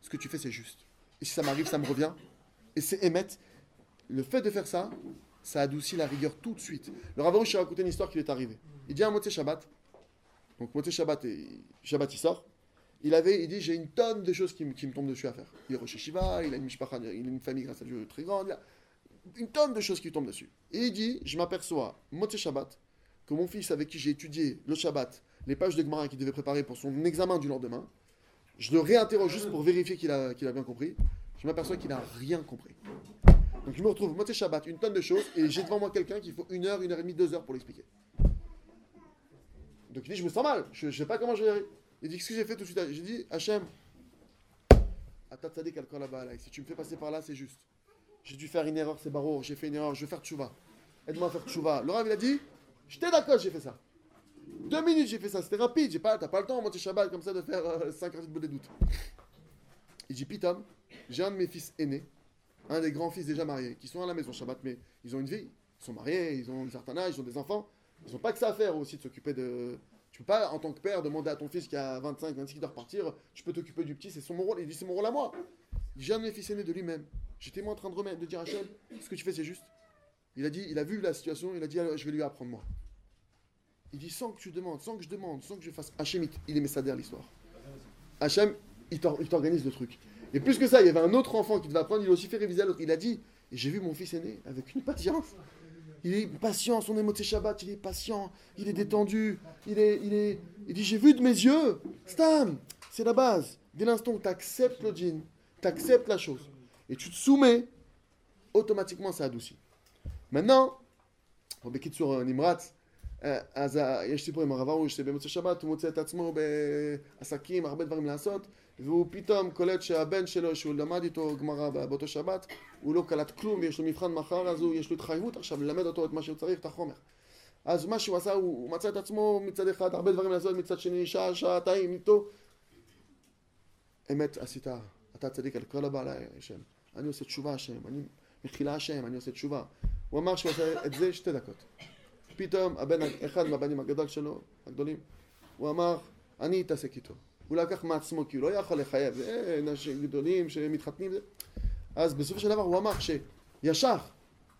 ce que tu fais c'est juste. Et si ça m'arrive, ça me revient. Et c'est émettre. Le fait de faire ça, ça adoucit la rigueur tout de suite. Le Ravarouche a raconté une histoire qui lui est arrivée. Il dit à Motsé Shabbat, donc Motsé Shabbat, et, Shabbat il sort, il avait, il dit, j'ai une tonne de choses qui, me- qui me tombent dessus à faire. Il est Hashiva, il a une il a une famille grâce à Dieu très grande, une tonne de choses qui lui tombent dessus. Et il dit, je m'aperçois, Motsé Shabbat, que mon fils avec qui j'ai étudié le Shabbat, les pages de Gemara qu'il devait préparer pour son examen du lendemain, je le réinterroge juste pour vérifier qu'il a, a bien compris. Je m'aperçois qu'il n'a rien compris. Donc je me retrouve, Motsé Shabbat, une tonne de choses, et j'ai devant moi quelqu'un qu'il faut une heure, une heure et demie, deux heures pour l'expliquer. Donc il dit, je me sens mal, je ne sais pas comment je vais. Il dit, qu'est-ce que j'ai fait tout de suite? J'ai dit, Hachem, Atat Tzadik al-Kol Abaalai. si tu me fais passer par là, c'est juste. J'ai dû faire une erreur, c'est barreau, j'ai fait une erreur, je vais faire tchouva. aide-moi à faire tchouva. Rav, il a dit, j'étais d'accord, j'ai fait ça. Deux minutes, j'ai fait ça, c'était rapide, j'ai pas, t'as pas le temps, monter Shabbat comme ça, de faire 5 heures de doute. Il dit, Pitom, j'ai un de mes fils aînés, un des grands fils déjà mariés, qui sont à la maison Shabbat, mais ils ont une vie, ils sont mariés, ils ont un certain âge, ils ont des enfants, ils n'ont pas que ça à faire aussi de s'occuper de. Peux pas, en tant que père, demander à ton fils qui a 25, 26 qui doit repartir, tu peux t'occuper du petit, c'est son rôle. Il dit, c'est mon rôle à moi. J'ai mes fils aînés de lui-même. J'étais moi en train de remettre, de dire à Hachem, ce que tu fais c'est juste. Il a dit, il a vu la situation, il a dit, je vais lui apprendre moi. Il dit, sans que tu demandes, sans que je demande, sans que je fasse. Hachem, il, est messader l'histoire. Hachem, il t'or- il t'organise le truc. Et plus que ça, il y avait un autre enfant qui devait apprendre, il a aussi fait réviser à l'autre. Il a dit, j'ai vu mon fils aîné avec une patience. Il est patient, son émotion Shabbat, il est patient, il est détendu, il est, il est, il dit, j'ai vu de mes yeux, Stam, c'est la base. Dès l'instant où tu acceptes le djinn, tu acceptes la chose, et tu te soumets, automatiquement ça adoucit. maintenant, בקיצור, נמרץ, אה, אז ה- יש סיפור עם הרב ארוש שבמוצאי שבת הוא מוצא את עצמו בעסקים, הרבה דברים לעשות, והוא פתאום קולט שהבן שלו, שהוא למד איתו גמרא בא- באותו שבת, הוא לא קלט כלום ויש לו מבחן מחר, אז הוא, יש לו התחייבות עכשיו ללמד אותו את מה שהוא צריך, את החומר. אז מה שהוא עשה, הוא, הוא מצא את עצמו מצד אחד הרבה דברים לעשות, מצד שני שעה, שעתיים איתו. אמת עשית, אתה צדיק על כל הבעלה, השם. אני עושה תשובה, השם. אני מחילה השם, אני עושה תשובה. הוא אמר שהוא עושה את זה שתי דקות. פתאום הבן, אחד מהבנים הגדול שלו, הגדולים, הוא אמר, אני אתעסק איתו. הוא לקח מעצמו, כי הוא לא יכול לחייב, זה אנשים גדולים שמתחתנים, זה. אז בסופו של דבר הוא אמר שישר,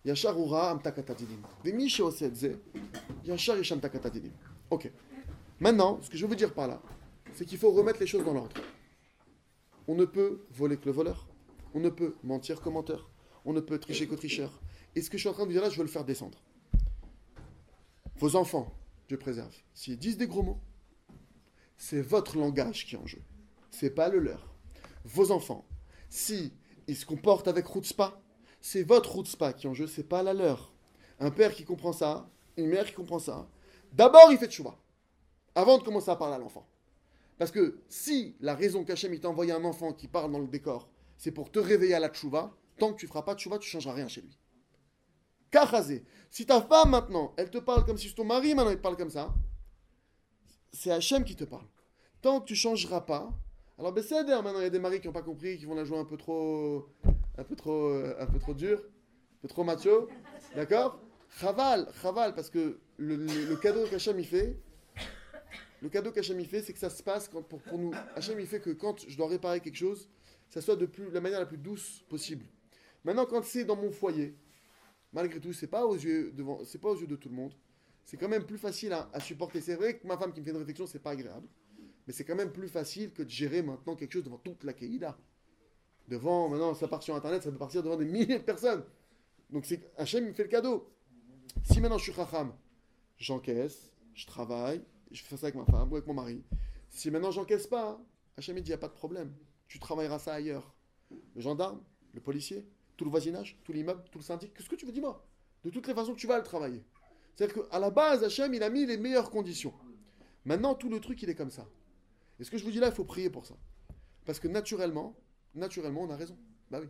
ישר הוא ראה המתקת הדינים. ומי שעושה את זה, ישר יש המתקת הדינים. אוקיי. Maintenant, ce que je veux dire par là, c'est qu'il faut remettre les choses dans l'ordre. On ne peut voler que le voleur, on ne peut mentir qu'au menteur, on ne peut tricher qu'au tricheur. Et ce que je suis en train de dire là, je veux le faire descendre. Vos enfants, Dieu préserve, s'ils disent des gros mots, c'est votre langage qui est en jeu. C'est pas le leur. Vos enfants, si ils se comportent avec Rutzpa, c'est votre Rutzpa qui est en jeu, c'est pas la leur. Un père qui comprend ça, une mère qui comprend ça, d'abord il fait tchouva, avant de commencer à parler à l'enfant. Parce que si la raison qu'Hachem t'a envoyé un enfant qui parle dans le décor, c'est pour te réveiller à la tchouva, tant que tu feras pas tchouva, tu changeras rien chez lui. Kachazé. Si ta femme maintenant, elle te parle comme si ton mari maintenant il te parle comme ça, c'est Hachem qui te parle. Tant que tu changeras pas, alors ben maintenant il y a des maris qui n'ont pas compris, qui vont la jouer un peu trop, un peu trop, euh, un peu trop dur, un peu trop macho, d'accord? Chaval, chaval, parce que le, cadeau qu'Hachem il fait, le cadeau c'est que ça se passe quand, pour, nous. Hachem il fait que quand je dois réparer quelque chose, ça soit de plus, la manière la plus douce possible. Maintenant, quand c'est dans mon foyer, malgré tout, c'est pas c'est pas aux yeux de tout le monde. C'est quand même plus facile à, supporter. C'est vrai que ma femme qui me fait une réflexion, c'est pas agréable, mais c'est quand même plus facile que de gérer maintenant quelque chose devant toute la Keïda. Devant, maintenant, ça part sur Internet, ça peut partir devant des milliers de personnes. Donc c'est Hachem, me fait le cadeau. Si maintenant je suis chacham, j'encaisse, je travaille, je fais ça avec ma femme ou avec mon mari. Si maintenant j'encaisse pas, Hachem il dit, il n'y a pas de problème. Tu travailleras ça ailleurs. Le gendarme, le policier, tout le voisinage, tout l'immeuble, tout le syndic, qu'est-ce que tu veux dis-moi? De toutes les façons, tu vas le travailler. C'est-à-dire qu'à la base, Hachem, il a mis les meilleures conditions. Maintenant, tout le truc, il est comme ça. Et ce que je vous dis là, il faut prier pour ça. Parce que naturellement, naturellement, on a raison. Bah oui.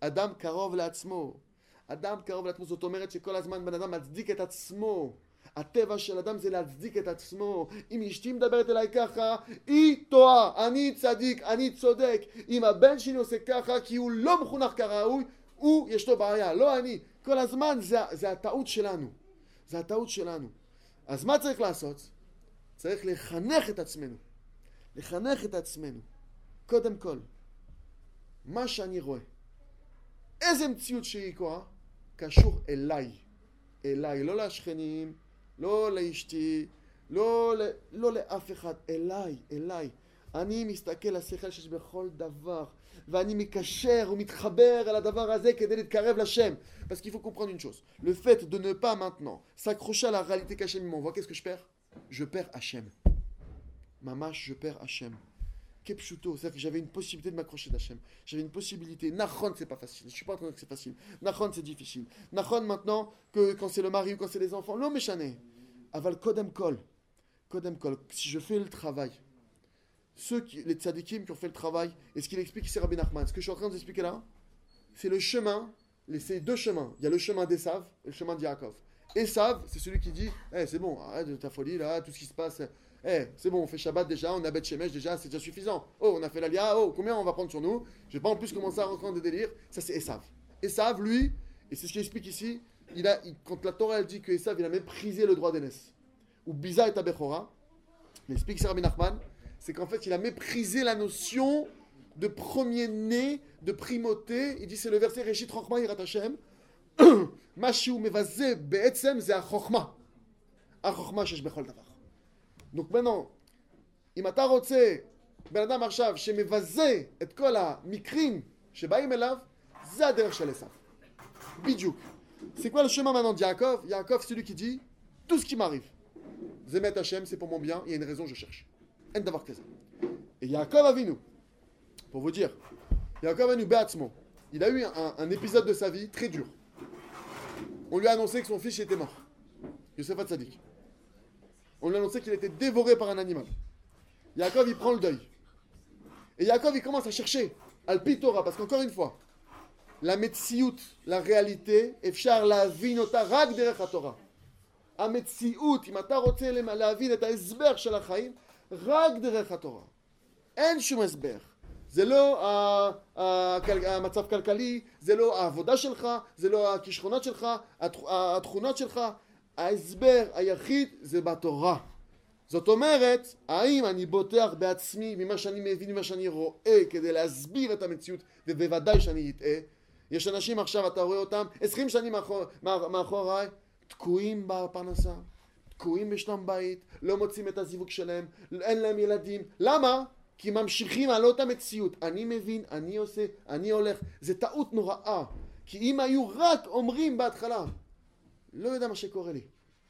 Adam karov לעצמו. אדם קרוב לעצמו, זאת אומרת שכל הזמן בן אדם מצדיק את עצמו. הטבע של אדם זה להצדיק את עצמו. אם אשתי מדברת אליי ככה, היא טועה. אני צדיק, אני צודק. אם הבן שלי עושה ככה, כי הוא לא מחונך כראוי, הוא, יש לו בעיה, לא אני. כל הזמן זה, זה הטעות שלנו. זה הטעות שלנו. אז מה צריך לעשות? צריך לחנך את עצמנו. לחנך את עצמנו. קודם כל, מה שאני רואה, איזה מציאות שהיא כה, קשור אליי. אליי, לא לשכנים, לא לאשתי, לא, לא לאף אחד, אליי, אליי. אני מסתכל לשכל שיש בכל דבר, ואני מקשר ומתחבר אל הדבר הזה כדי להתקרב לשם. Parce qu'il faut comprendre une chose. Le fait de ne pas maintenant s'accrocher à la réalité qu'Hachem m'envoie, qu'est-ce que je perds Je perds Hachem. Mamash, je perds Hachem. Kepshuto, c'est-à-dire que j'avais une possibilité de m'accrocher d'Hachem. J'avais une possibilité. Nachon, c'est pas facile. Je suis pas en train de dire que c'est facile. Nachon, c'est difficile. Nachon, maintenant, que quand c'est le mari ou quand c'est les enfants, l'homme est chané. Aval Kodem Kol. Kodem Kol. Si je fais le travail, ceux qui, les tzadikim qui ont fait le travail, et ce qu'il explique ici Rabbi Nachman, ce que je suis en train de vous expliquer là, c'est le chemin, c'est deux chemins. Il y a le chemin d'Esav et le chemin de Yaakov. Esav, c'est celui qui dit Eh, c'est bon, arrête de ta folie là, tout ce qui se passe. Eh, c'est bon, on fait Shabbat déjà, on a Bet Shemesh déjà, c'est déjà suffisant. Oh, on a fait l'Alia, oh, combien on va prendre sur nous? Je vais pas en plus commencer à rentrer dans des délires. Ça, c'est Esav. Esav, lui, et c'est ce qu'il explique ici, il a, il- quand la Torah elle dit que Esav, il a méprisé le droit d'aînesse, ou Biza et Tabechora, mais explique Rabbi Nachman, c'est qu'en fait, il a méprisé la notion de premier-né, de primauté. Il dit, c'est le verset Reshit Chochma Yirat Hashem. Mashiu mevaze be'etzem ze ha-chochma. Ha-chochma shesh bechol davar. Donc maintenant, אם אתה רוצה בן אדם עכשיו שמבזה את כל המקרים שבאים אליו, זה הדרך של עשיו. בדיוק. C'est quoi le chemin maintenant de Yaakov Yaakov, c'est celui qui dit tout ce qui m'arrive. Zemet Hashem, c'est pour mon bien, il y a une raison, je cherche. En davar kaze. Et Yaakov Avinu, pour vous dire, Yaakov Avinu Beatzmo, il a eu un, un épisode de sa vie très dur. On lui a annoncé que son fils était mort. Yosef Hatzadik. On lui a annoncé qu'il était dévoré par un animal. Yaakov, il prend le deuil. Et Yaakov, il commence à chercher Al Torah, parce qu'encore une fois, la metsiout, la réalité, אפשר להבין אותה רק דרך התורה. המציאות, אם אתה רוצה למ- להבין את ההסבר של החיים, רק דרך התורה. אין שום הסבר. זה לא המצב כלכלי, זה לא העבודה שלך, זה לא הכישרונות שלך, התכ- התכונות שלך. ההסבר היחיד זה בתורה. זאת אומרת, האם אני בוטח בעצמי ממה שאני מבין, ממה שאני רואה, כדי להסביר את המציאות, ובוודאי שאני אטעה. יש אנשים עכשיו, אתה רואה אותם, 20 שנים מאחור, מאח- מאחוריי, תקועים בפרנסה, תקועים בשלום בית, לא מוצאים את הזיווג שלהם, אין להם ילדים. למה? כי ממשיכים על אותה מציאות. אני מבין, אני עושה, אני הולך. זה טעות נוראה. כי אם היו רק אומרים בהתחלה, לא יודע מה שקורה לי.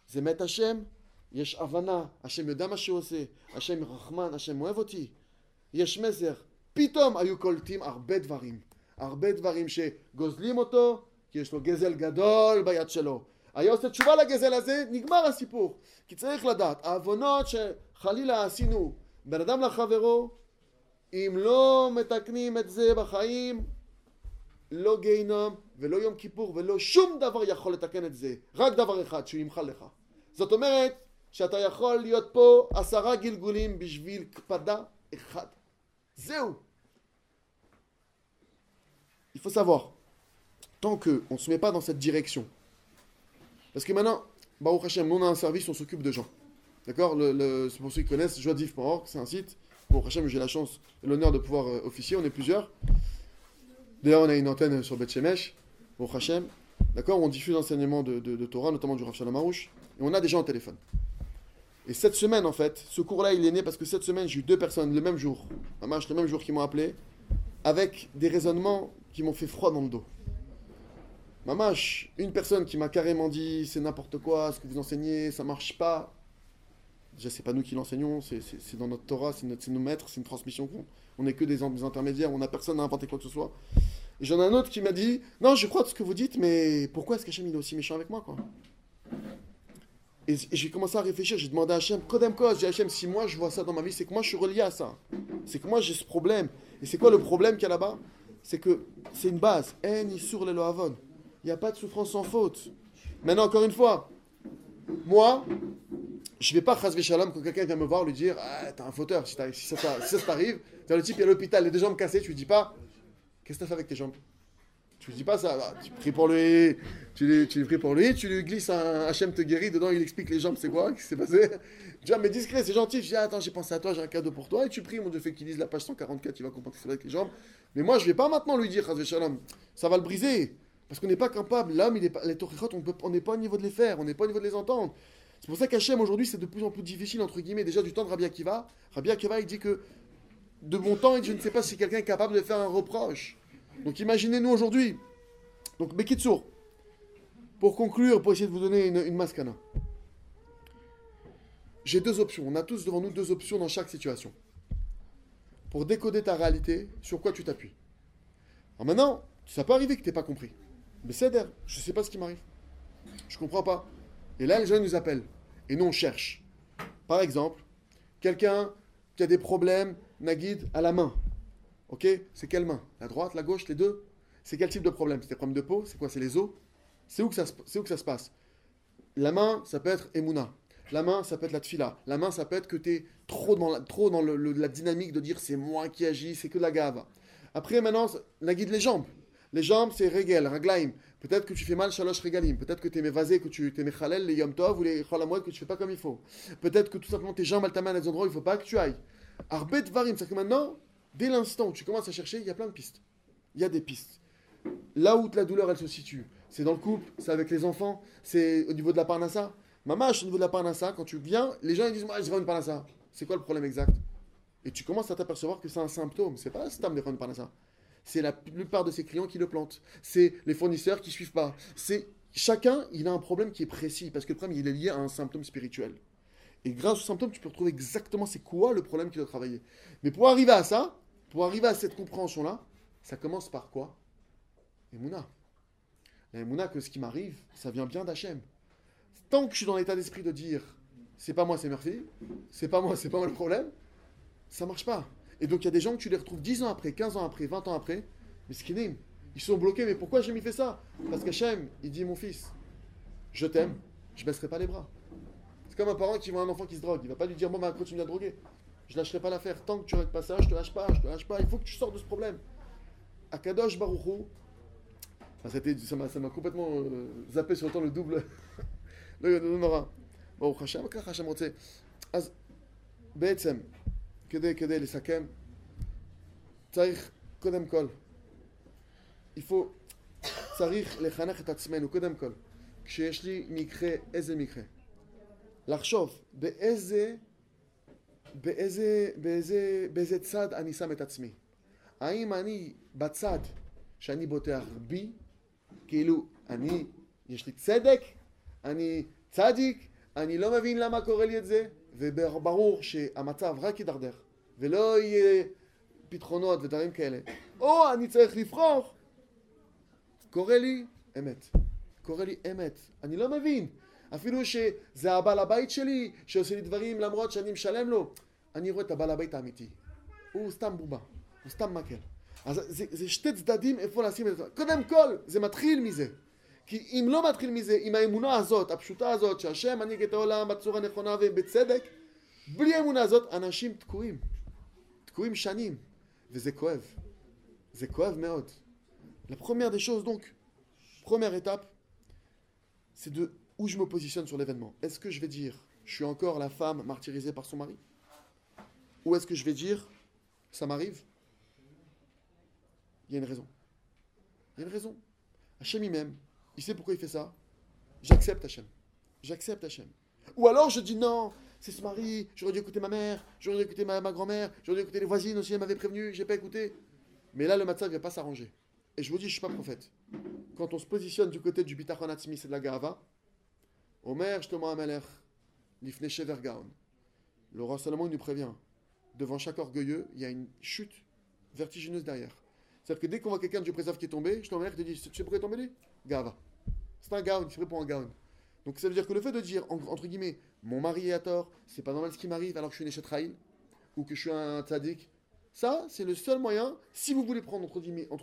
זה מת השם, יש הבנה, השם יודע מה שהוא עושה, השם רחמן, השם אוהב אותי, יש מסר. פתאום היו קולטים הרבה דברים. הרבה דברים שגוזלים אותו, כי יש לו גזל גדול ביד שלו. היה עושה תשובה לגזל הזה, נגמר הסיפור. כי צריך לדעת, העוונות שחלילה עשינו בין אדם לחברו, אם לא מתקנים את זה בחיים, לא גיהינום ולא יום כיפור ולא שום דבר יכול לתקן את זה. רק דבר אחד, שהוא ימחל לך. זאת אומרת שאתה יכול להיות פה עשרה גלגולים בשביל קפדה אחד. זהו. Il faut savoir, tant qu'on ne se met pas dans cette direction, parce que maintenant, Baruch Hashem, on a un service, on s'occupe de gens. D'accord le, pour ceux qui connaissent, joadiv.org, c'est un site. Baruch Hashem, j'ai la chance et l'honneur de pouvoir euh, officier, on est plusieurs. D'ailleurs, on a une antenne sur Bet Shemesh, Baruch Hashem. D'accord On diffuse l'enseignement de, Torah, notamment du Rav Shalom. Et on a des gens au téléphone. Et cette semaine, en fait, ce cours-là, il est né parce que cette semaine, j'ai eu deux personnes le même jour, Mamash, le même jour qui m'ont appelé, avec des raisonnements qui m'ont fait froid dans le dos. Mamash, une personne qui m'a carrément dit c'est n'importe quoi, ce que vous enseignez, ça marche pas. Déjà, c'est pas nous qui l'enseignons, c'est- dans notre Torah, c'est nos maîtres, c'est une transmission qu'on on n'est que des, intermédiaires, on n'a personne à inventer quoi que ce soit. J'en ai un autre qui m'a dit Non, je crois tout ce que vous dites, mais pourquoi est-ce qu'Hachem est aussi méchant avec moi quoi? Et, j'ai commencé à réfléchir, j'ai demandé à Hachem Kodem Kos, j'ai Hachem, si moi je vois ça dans ma vie, c'est que moi je suis relié à ça. C'est que moi j'ai ce problème. Et c'est quoi le problème qu'il y a là-bas? C'est que c'est une base. En sur le lohavon. Il n'y a pas de souffrance sans faute. Maintenant, encore une fois, moi, je vais pas chasver shalom quand quelqu'un vient me voir lui dire Ah, t'as un fauteur. Si, ça, ça t'arrive, t'as le type qui est à l'hôpital, les deux jambes cassées, tu lui dis pas Qu'est-ce que t'as fait avec tes jambes? Tu lui dis pas ça. Ah, Tu pries pour lui, tu lui, pries pour lui, tu lui glisses un Hachem te guérit, dedans il explique les jambes, c'est quoi, qu'est-ce qui s'est passé? Tu vois, mais discret, c'est gentil. Je dis Attends, j'ai pensé à toi, j'ai un cadeau pour toi. Et tu pries, mon Dieu, fait qu'il lise la page 144, il va comprendre que c'est avec les jambes. Mais moi, je vais pas maintenant lui dire chasver shalom. Ça va le briser. Parce qu'on n'est pas capable, l'homme, il est les on n'est pas au niveau de les faire, on n'est pas au niveau de les entendre. C'est pour ça qu'Hachem aujourd'hui c'est de plus en plus difficile entre guillemets déjà du temps de Rabbi Akiva. Rabbi Akiva il dit que de bon temps il dit, je ne sais pas si quelqu'un est capable de faire un reproche. Donc imaginez-nous aujourd'hui. Donc Bekitsour, pour conclure, pour essayer de vous donner une, une mascana. J'ai deux options. On a tous devant nous deux options dans chaque situation. Pour décoder ta réalité, sur quoi tu t'appuies. Alors maintenant, ça peut arriver que tu n'aies pas compris. Mais c'est je ne sais pas ce qui m'arrive. Je comprends pas. Et là, les gens nous appellent. Et nous, on cherche. Par exemple, quelqu'un qui a des problèmes, Naguide, à la main. Ok? C'est quelle main? La droite, la gauche, les deux? C'est quel type de problème? C'est des problèmes de peau? C'est quoi? C'est les os? C'est où, que ça se- où que ça se passe? La main, ça peut être Emouna. La main, ça peut être la tfila. La main, ça peut être que tu es trop dans, la, trop dans la dynamique de dire c'est moi qui agis, c'est que la gave. Après, maintenant, la guide les jambes. Les jambes, c'est regel, raglaim. Peut-être que tu fais mal shalosh regalim. Peut-être que tu es mévasé, que tu es chalel, les yom tov ou les cholamoued que tu fais pas comme il faut. Peut-être que tout simplement tes jambes altament à des endroits où il faut pas que tu ailles. Arbet varim, c'est que maintenant, dès l'instant où tu commences à chercher, il y a plein de pistes. Il y a des pistes. Là où la douleur, elle se situe, c'est dans le couple, c'est avec les enfants, c'est au niveau de la parnassa. Mamache, au niveau de la parnassa, quand tu viens, les gens ils disent Moi, je veux une parnassa. C'est quoi le problème exact? Et tu commences à t'apercevoir que c'est un symptôme. C'est pas un symptôme de une parnassa. C'est la plupart de ses clients qui le plantent. C'est les fournisseurs qui suivent pas. C'est chacun, il a un problème qui est précis parce que le problème, il est lié à un symptôme spirituel. Et grâce au symptôme, tu peux retrouver exactement c'est quoi le problème qu'il doit travailler. Mais pour arriver à ça, pour arriver à cette compréhension-là, ça commence par quoi? Emouna. Emouna, que ce qui m'arrive, ça vient bien d'Hachem. Tant que je suis dans l'état d'esprit de dire c'est pas moi, c'est Murphy, c'est pas moi, c'est pas moi le problème, ça marche pas. Et donc il y a des gens que tu les retrouves 10 ans après, 15 ans après, 20 ans après, mais ce qu'ils ils sont bloqués, mais pourquoi j'ai mis fait ça Parce qu'Hachem, il dit mon fils, je t'aime, je baisserai pas les bras. C'est comme un parent qui voit un enfant qui se drogue, il va pas lui dire bon ben continue à droguer. Je lâcherai pas l'affaire, tant que tu règles pas ça, je te lâche pas, je te lâche pas, il faut que tu sors de ce problème. Akadosh Baruchou, ça m'a complètement zappé sur le temps le double. le Hachem, Hachem, כדי, כדי לסכם, צריך קודם כל, faut, צריך לחנך את עצמנו, קודם כל, כשיש לי מקרה, איזה מקרה? לחשוב באיזה, באיזה, באיזה, באיזה צד אני שם את עצמי. האם אני בצד שאני בוטח בי, כאילו, אני, יש לי צדק, אני צדיק, אני לא מבין למה קורה לי את זה, וברור שהמצב רק יידרדר, ולא יהיה פתרונות ודברים כאלה. או אני צריך לבחור, קורה לי אמת. קורה לי אמת. אני לא מבין. אפילו שזה הבעל הבית שלי, שעושה לי דברים למרות שאני משלם לו. אני רואה את הבעל הבית האמיתי. הוא סתם בובה, הוא סתם מקל. אז זה, זה שתי צדדים איפה לשים את זה. קודם כל, זה מתחיל מזה. כי אם לא מתחיל מזה, עם האמונה הזאת, הפשוטה הזאת, שהשם מנהיג את העולם בצורה נכונה ובצדק, בלי האמונה הזאת, אנשים תקועים. תקועים שנים. וזה כואב. זה כואב מאוד. La première des choses, donc, première étape, c'est de où je me positionne sur l'événement. Est-ce que je vais dire, je suis encore la femme martyrisée par son mari Ou est-ce que je vais dire, ça m'arrive Il y a une raison. Il y a une raison. Hachem il m'aime. Il sait pourquoi il fait ça. J'accepte Hachem. J'accepte Hachem. Ou alors je dis non, c'est ce mari, j'aurais dû écouter ma mère, j'aurais dû écouter ma, grand-mère, j'aurais dû écouter les voisines aussi, elles m'avaient prévenu, j'ai pas écouté. Mais là, le matin, ne va pas s'arranger. Et je vous dis, je suis pas prophète. Quand on se positionne du côté du bitachon atzmi, c'est de la gava. Omer, Shlomo Amelech, Lifne Shever Gaon. Le roi Salomon nous prévient. Devant chaque orgueilleux, il y a une chute vertigineuse derrière. C'est-à-dire que dès qu'on voit quelqu'un Dieu préserve qui est tombé, Amelech te dit, tu sais pourquoi il est tombé Gava. C'est un gaon, fait pour un gaon. Donc ça veut dire que le fait de dire, en- entre guillemets, mon mari est à tort, c'est pas normal ce qui m'arrive alors que je suis une ou que je suis un tzaddik, ça, c'est le seul moyen, si vous voulez prendre entre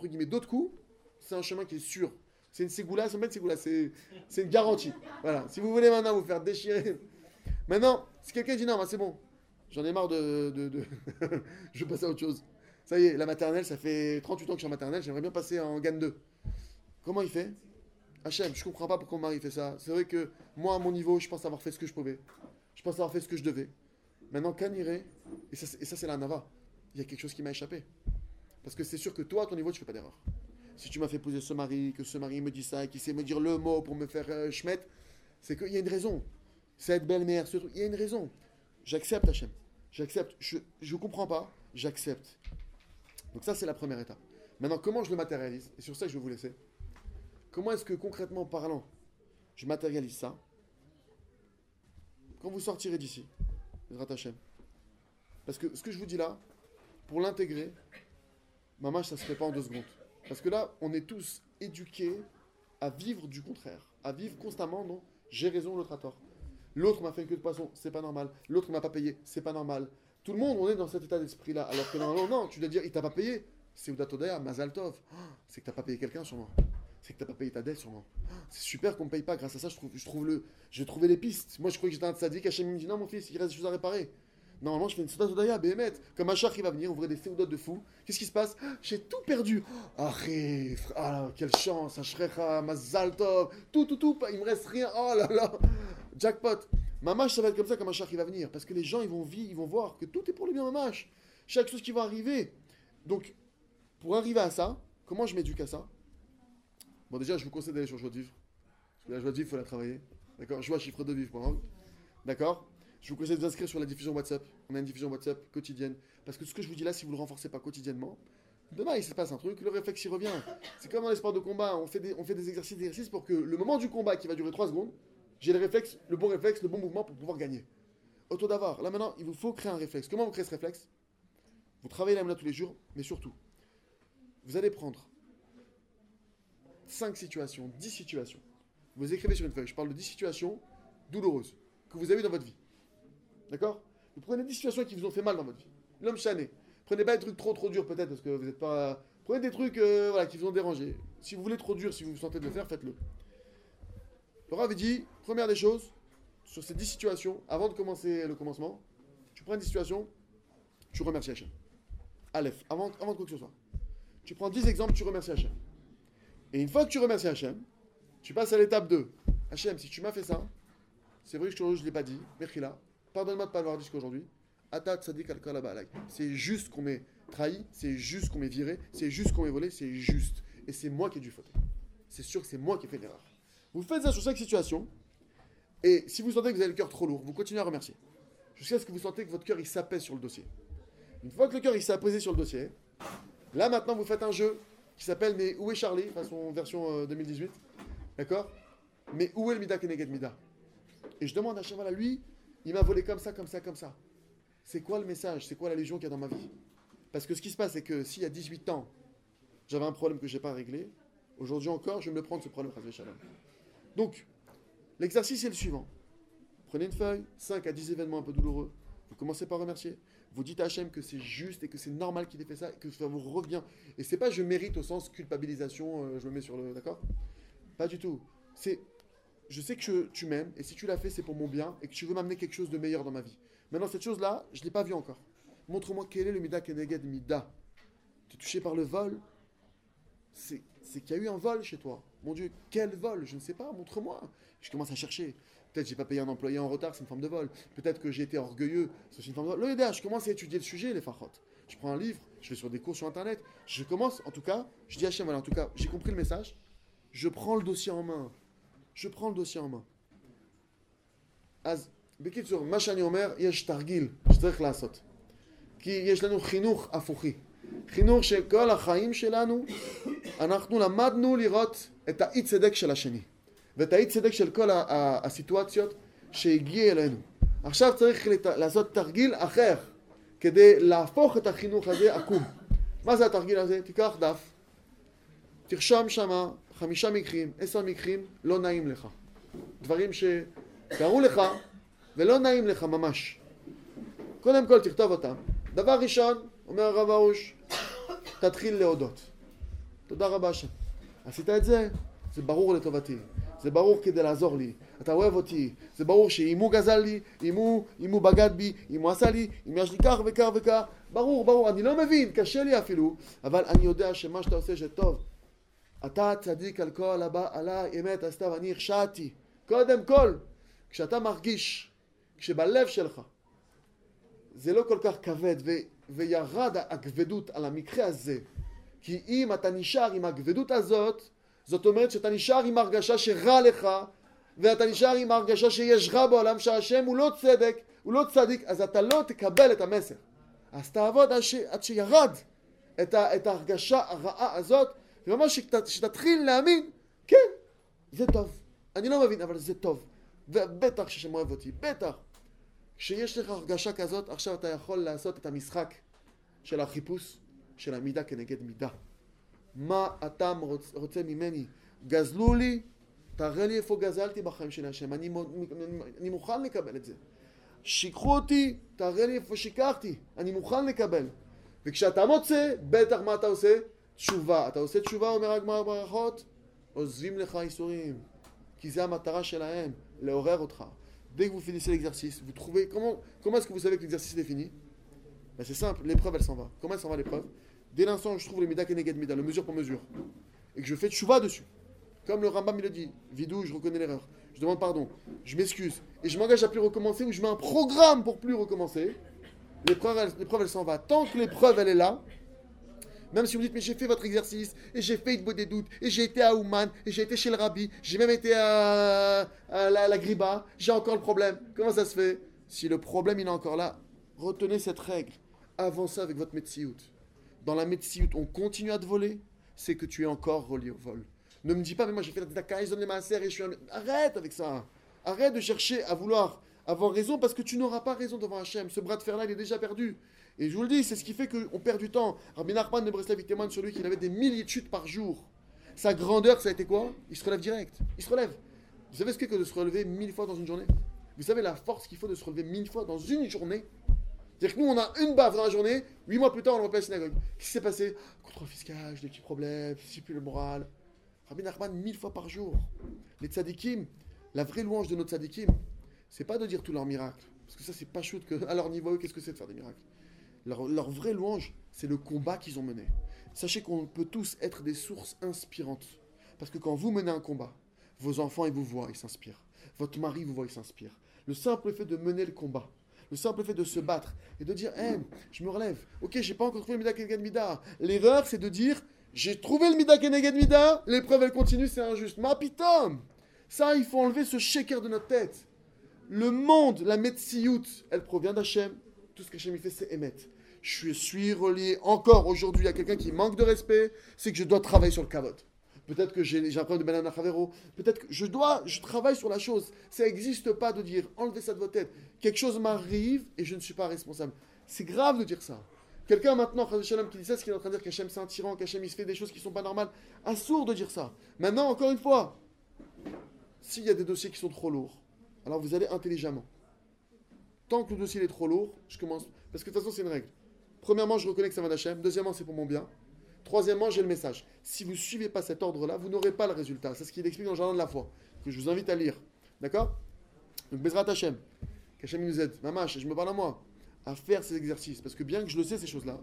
guillemets, d'autres coups, c'est un chemin qui est sûr. C'est une ségoula, c'est une ségoula, c'est une garantie. Voilà, si vous voulez maintenant vous faire déchirer. Maintenant, si quelqu'un dit non, bah, c'est bon, j'en ai marre de. de, je veux passer à autre chose. Ça y est, la maternelle, ça fait 38 ans que je suis en maternelle, j'aimerais bien passer en GAN 2. Comment il fait? Hachem, je comprends pas pourquoi mon mari fait ça. C'est vrai que moi, à mon niveau, je pense avoir fait ce que je pouvais. Je pense avoir fait ce que je devais. Maintenant, Kaniré, et ça, et ça c'est la Nava, il y a quelque chose qui m'a échappé. Parce que c'est sûr que toi, à ton niveau, tu fais pas d'erreur. Si tu m'as fait épouser ce mari, que ce mari me dit ça, qu'il sait me dire le mot pour me faire euh, c'est qu'il y a une raison. Cette belle-mère, ce truc, il y a une raison. J'accepte, Hachem. J'accepte. Je ne comprends pas, j'accepte. Donc ça, c'est la première étape. Maintenant, comment je le matérialise? Et sur ça, je vais vous laisser. Comment est-ce que, concrètement parlant, je matérialise ça Quand vous sortirez d'ici. Parce que ce que je vous dis là, pour l'intégrer, maman, ça se fait pas en deux secondes. Parce que là, on est tous éduqués à vivre du contraire, à vivre constamment, non J'ai raison, l'autre a tort. L'autre m'a fait une queue de poisson, c'est pas normal. L'autre m'a pas payé, c'est pas normal. Tout le monde, on est dans cet état d'esprit-là. Alors que non, non, non, tu dois dire, il t'a pas payé. C'est Oudatodaya, Mazal Tov. Oh, C'est que t'as pas payé quelqu'un sûrement. C'est que t'as pas payé ta dette sûrement. C'est super qu'on paye pas, grâce à ça je trouve, je trouve le, j'ai trouvé les pistes. Moi je croyais que j'étais un sadique, Hachem me dit non mon fils, il reste des choses à réparer. Normalement je fais une Souda Sodaya, Béhémet, comme un char qui va venir ouvrir des séoudotes de fou. Qu'est-ce qui se passe? J'ai tout perdu. Ah, ah quelle chance, Ashrecha, Mazal Tov, tout, tout, tout, il me reste rien, oh là là, jackpot. Mamash ça va être comme ça comme un char qui va venir, parce que les gens ils vont vivre, ils vont voir que tout est pour le bien Mamash. Chaque chose qui va arriver. Donc, pour arriver à ça, comment je m'éduque à ça? Bon, déjà, je vous conseille d'aller sur Joie de Vivre. La joie de vivre, il faut la travailler. D'accord? Joie, chiffre de vivre. D'accord? Je vous conseille de vous inscrire sur la diffusion WhatsApp. On a une diffusion WhatsApp quotidienne. Parce que ce que je vous dis là, si vous ne le renforcez pas quotidiennement, demain, il se passe un truc, le réflexe y revient. C'est comme dans les de combat. On fait des, on fait des exercices, des exercices pour que le moment du combat qui va durer 3 secondes, j'ai le réflexe, le bon réflexe, le bon mouvement pour pouvoir gagner. Auto d'avoir. Là maintenant, il vous faut créer un réflexe. Comment vous créez ce réflexe? Vous travaillez la main tous les jours, mais surtout, vous allez prendre 5 situations, 10 situations. Vous écrivez sur une feuille. Je parle de 10 situations douloureuses que vous avez dans votre vie. D'accord? Vous prenez 10 situations qui vous ont fait mal dans votre vie. L'homme chané. Prenez pas des trucs trop trop durs peut-être parce que vous n'êtes pas. Prenez des trucs euh, voilà, qui vous ont dérangé. Si vous voulez trop dur, si vous vous sentez de le faire, faites-le. Laura avait dit, première des choses, sur ces 10 situations, avant de commencer le commencement, tu prends une 10 situations, tu remercies Hachem. Aleph, avant, avant de quoi que ce soit. Tu prends 10 exemples, tu remercies Hachem. Et une fois que tu remercies Hachem, tu passes à l'étape 2. Hachem, si tu m'as fait ça, c'est vrai que je ne l'ai pas dit, Merkila, pardonne-moi de ne pas l'avoir dit jusqu'aujourd'hui. Atat tzadik al. C'est juste qu'on m'ait trahi, c'est juste qu'on m'ait viré, c'est juste qu'on m'ait volé, c'est juste. Et c'est moi qui ai dû fauter. C'est sûr que c'est moi qui ai fait l'erreur. Vous faites ça sur chaque situation, et si vous sentez que vous avez le cœur trop lourd, vous continuez à remercier. Jusqu'à ce que vous sentez que votre cœur il s'apaise sur le dossier. Une fois que le cœur il s'est apaisé sur le dossier, là maintenant vous faites un jeu qui s'appelle Mais où est Charlie Façon version euh, 2018. D'accord? Mais où est le Mida Keneged Mida? Et je demande à Hachem, lui, il m'a volé comme ça, comme ça, comme ça. C'est quoi le message? C'est quoi la légion qu'il y a dans ma vie? Parce que ce qui se passe, c'est que s'il y a 18 ans, j'avais un problème que je n'ai pas réglé, aujourd'hui encore, je vais me le prendre ce problème. Donc, l'exercice est le suivant. Prenez une feuille, 5 à 10 événements un peu douloureux. Vous commencez par remercier. Vous dites à Hachem que c'est juste et que c'est normal qu'il ait fait ça que ça vous revient. Et c'est pas je mérite au sens culpabilisation, euh, je me mets sur le. D'accord? Pas du tout. C'est je sais que tu m'aimes et si tu l'as fait, c'est pour mon bien et que tu veux m'amener quelque chose de meilleur dans ma vie. Maintenant, cette chose-là, je ne l'ai pas vue encore. Montre-moi quel est le Mida Keneged Mida. Tu es touché par le vol? C'est qu'il y a eu un vol chez toi. Mon Dieu, quel vol? Je ne sais pas, montre-moi. Je commence à chercher. Peut-être que j'ai pas payé un employé en retard, c'est une forme de vol. Peut-être que j'ai été orgueilleux, c'est aussi une forme de vol. Le Yedea, je commence à étudier le sujet, les fachot. Je prends un livre, je vais sur des cours sur internet. Je commence, en tout cas, je dis à Hachem, voilà, en tout cas, j'ai compris le message. Je prends le dossier en main. Je prends le dossier en main. אז בקיצור, מה שאני אומר, יש תרגיל שצריך לעשות. כי יש לנו חינוך הפוכי. חינוך שכל החיים שלנו, אנחנו למדנו לראות את האי צדק של השני. ואת האי צדק של כל הסיטואציות שהגיע אלינו. עכשיו צריך לת- לעשות תרגיל אחר, כדי להפוך את החינוך הזה עקום. מה זה התרגיל הזה? תיקח דף, תרשום שמה חמישה מקרים, עשר מקרים, לא נעים לך. דברים שקרו לך ולא נעים לך ממש. קודם כל תכתוב אותם. דבר ראשון, אומר הרב הרוש, תתחיל להודות. תודה רבה שם. עשית את זה, זה ברור לטובתי. זה ברור כדי לעזור לי. אתה אוהב אותי. זה ברור שאם הוא גזל לי, אם הוא, אם הוא בגד בי, אם הוא עשה לי, אם יש לי כך וכך וכך, ברור, ברור. אני לא מבין, קשה לי אפילו, אבל אני יודע שמה שאתה עושה שטוב. אתה צדיק על כל הבא עליי, אמת עשתה ואני הרשעתי. קודם כל, כשאתה מרגיש, כשבלב שלך זה לא כל כך כבד ו, וירד הכבדות על המקרה הזה, כי אם אתה נשאר עם הכבדות הזאת, זאת אומרת שאתה נשאר עם הרגשה שרע לך, ואתה נשאר עם הרגשה שיש רע בעולם, שהשם הוא לא צדק, הוא לא צדיק, אז אתה לא תקבל את המסר. אז תעבוד עד, ש, עד שירד את, ה, את ההרגשה הרעה הזאת, וממש שת, שתתחיל להאמין, כן, זה טוב. אני לא מבין, אבל זה טוב. ובטח ששם אוהב אותי, בטח. כשיש לך הרגשה כזאת, עכשיו אתה יכול לעשות את המשחק של החיפוש של המידה כנגד מידה. מה אתה רוצ, רוצה ממני? גזלו לי, תראה לי איפה גזלתי בחיים שלי השם, אני, אני מוכן לקבל את זה. שיקחו אותי, תראה לי איפה שיקרתי, אני מוכן לקבל. וכשאתה מוצא, בטח מה אתה עושה? תשובה. אתה עושה תשובה, אומר הגמרא ברכות, עוזבים לך איסורים. כי זה המטרה שלהם, לעורר אותך. Dès que vous finissez l'exercice, vous trouvez. Comment, comment est-ce que vous savez que l'exercice est fini Ben, C'est simple, l'épreuve elle s'en va. Comment elle s'en va l'épreuve Dès l'instant où je trouve le Mida Keneged Mida, le mesure pour mesure, et que je fais tchouva dessus, comme le Rambam il le dit, vidou, je reconnais l'erreur, je demande pardon, je m'excuse, et je m'engage à plus recommencer, ou je mets un programme pour plus recommencer, l'épreuve elle, elle s'en va. Tant que l'épreuve elle est là, même si vous dites, mais j'ai fait votre exercice, et j'ai fait des doutes, et j'ai été à Ouman, et j'ai été chez le rabbi, j'ai même été à, la, Griba, j'ai encore le problème. Comment ça se fait? Si le problème il est encore là, retenez cette règle. Avancez avec votre Metsiout. Dans la Metsiout, on continue à te voler, c'est que tu es encore relié au vol. Ne me dis pas, mais moi j'ai fait la tzedaka, ils donnent les et je suis un... Arrête avec ça. Arrête de chercher à vouloir avoir raison parce que tu n'auras pas raison devant Hachem. Ce bras de fer-là, il est déjà perdu. Et je vous le dis, c'est ce qui fait qu'on perd du temps. Rabbi Nachman de Breslev, il témoigne sur lui qu'il avait des milliers de chutes par jour. Sa grandeur, ça a été quoi? Il se relève direct. Il se relève. Vous savez ce que que de se relever mille fois dans une journée? Vous savez la force qu'il faut de se relever mille fois dans une journée C'est-à-dire que nous, on a une baffe dans la journée, huit mois plus tard, on le à la synagogue. Qu'est-ce qui s'est passé? Contrôle fiscal, j'ai des petits problèmes, c'est plus le moral. Rabbi Nachman, mille fois par jour. Les tzadikim, la vraie louange de nos tzadikim, c'est pas de dire tous leurs miracles. Parce que ça, c'est pas shoot que, à leur niveau, qu'est-ce que c'est de faire des miracles? Leur, leur vraie louange, c'est le combat qu'ils ont mené. Sachez qu'on peut tous être des sources inspirantes. Parce que quand vous menez un combat, vos enfants, ils vous voient, ils s'inspirent. Votre mari vous voit, il s'inspire. Le simple fait de mener le combat, le simple fait de se battre et de dire, hey, je me relève. Ok, j'ai pas encore trouvé le Mida Keneged Mida. L'erreur, c'est de dire, j'ai trouvé le Mida Keneged Mida, l'épreuve, elle continue, c'est injuste. Ma pitom Ça, il faut enlever ce shaker de notre tête. Le monde, la Metsiout, elle provient d'Hachem. Tout ce qu'Hachem il fait, c'est émettre. Je suis relié encore aujourd'hui à quelqu'un qui manque de respect, c'est que je dois travailler sur le cavote. Peut-être que j'ai un problème de banana Javero. Peut-être que je dois, je travaille sur la chose. Ça n'existe pas de dire, enlevez ça de votre tête. Quelque chose m'arrive et je ne suis pas responsable. C'est grave de dire ça. Quelqu'un maintenant, qui dit ça, ce qu'il est en train de dire qu'Hachem c'est un tyran, qu'Hachem il se fait des choses qui ne sont pas normales. Assourd de dire ça. Maintenant, encore une fois, s'il y a des dossiers qui sont trop lourds, alors vous allez intelligemment. Tant que le dossier est trop lourd, je commence. Parce que de toute façon, c'est une règle. Premièrement, je reconnais que ça va d'Hachem. Deuxièmement, c'est pour mon bien. Troisièmement, j'ai le message. Si vous ne suivez pas cet ordre-là, vous n'aurez pas le résultat. C'est ce qu'il explique dans le Jardin de la foi, que je vous invite à lire. D'accord? Donc, Bezrat Hachem, qu'Hachem nous aide, Mamash, je me parle à moi, à faire ces exercices. Parce que bien que je le sais, ces choses-là,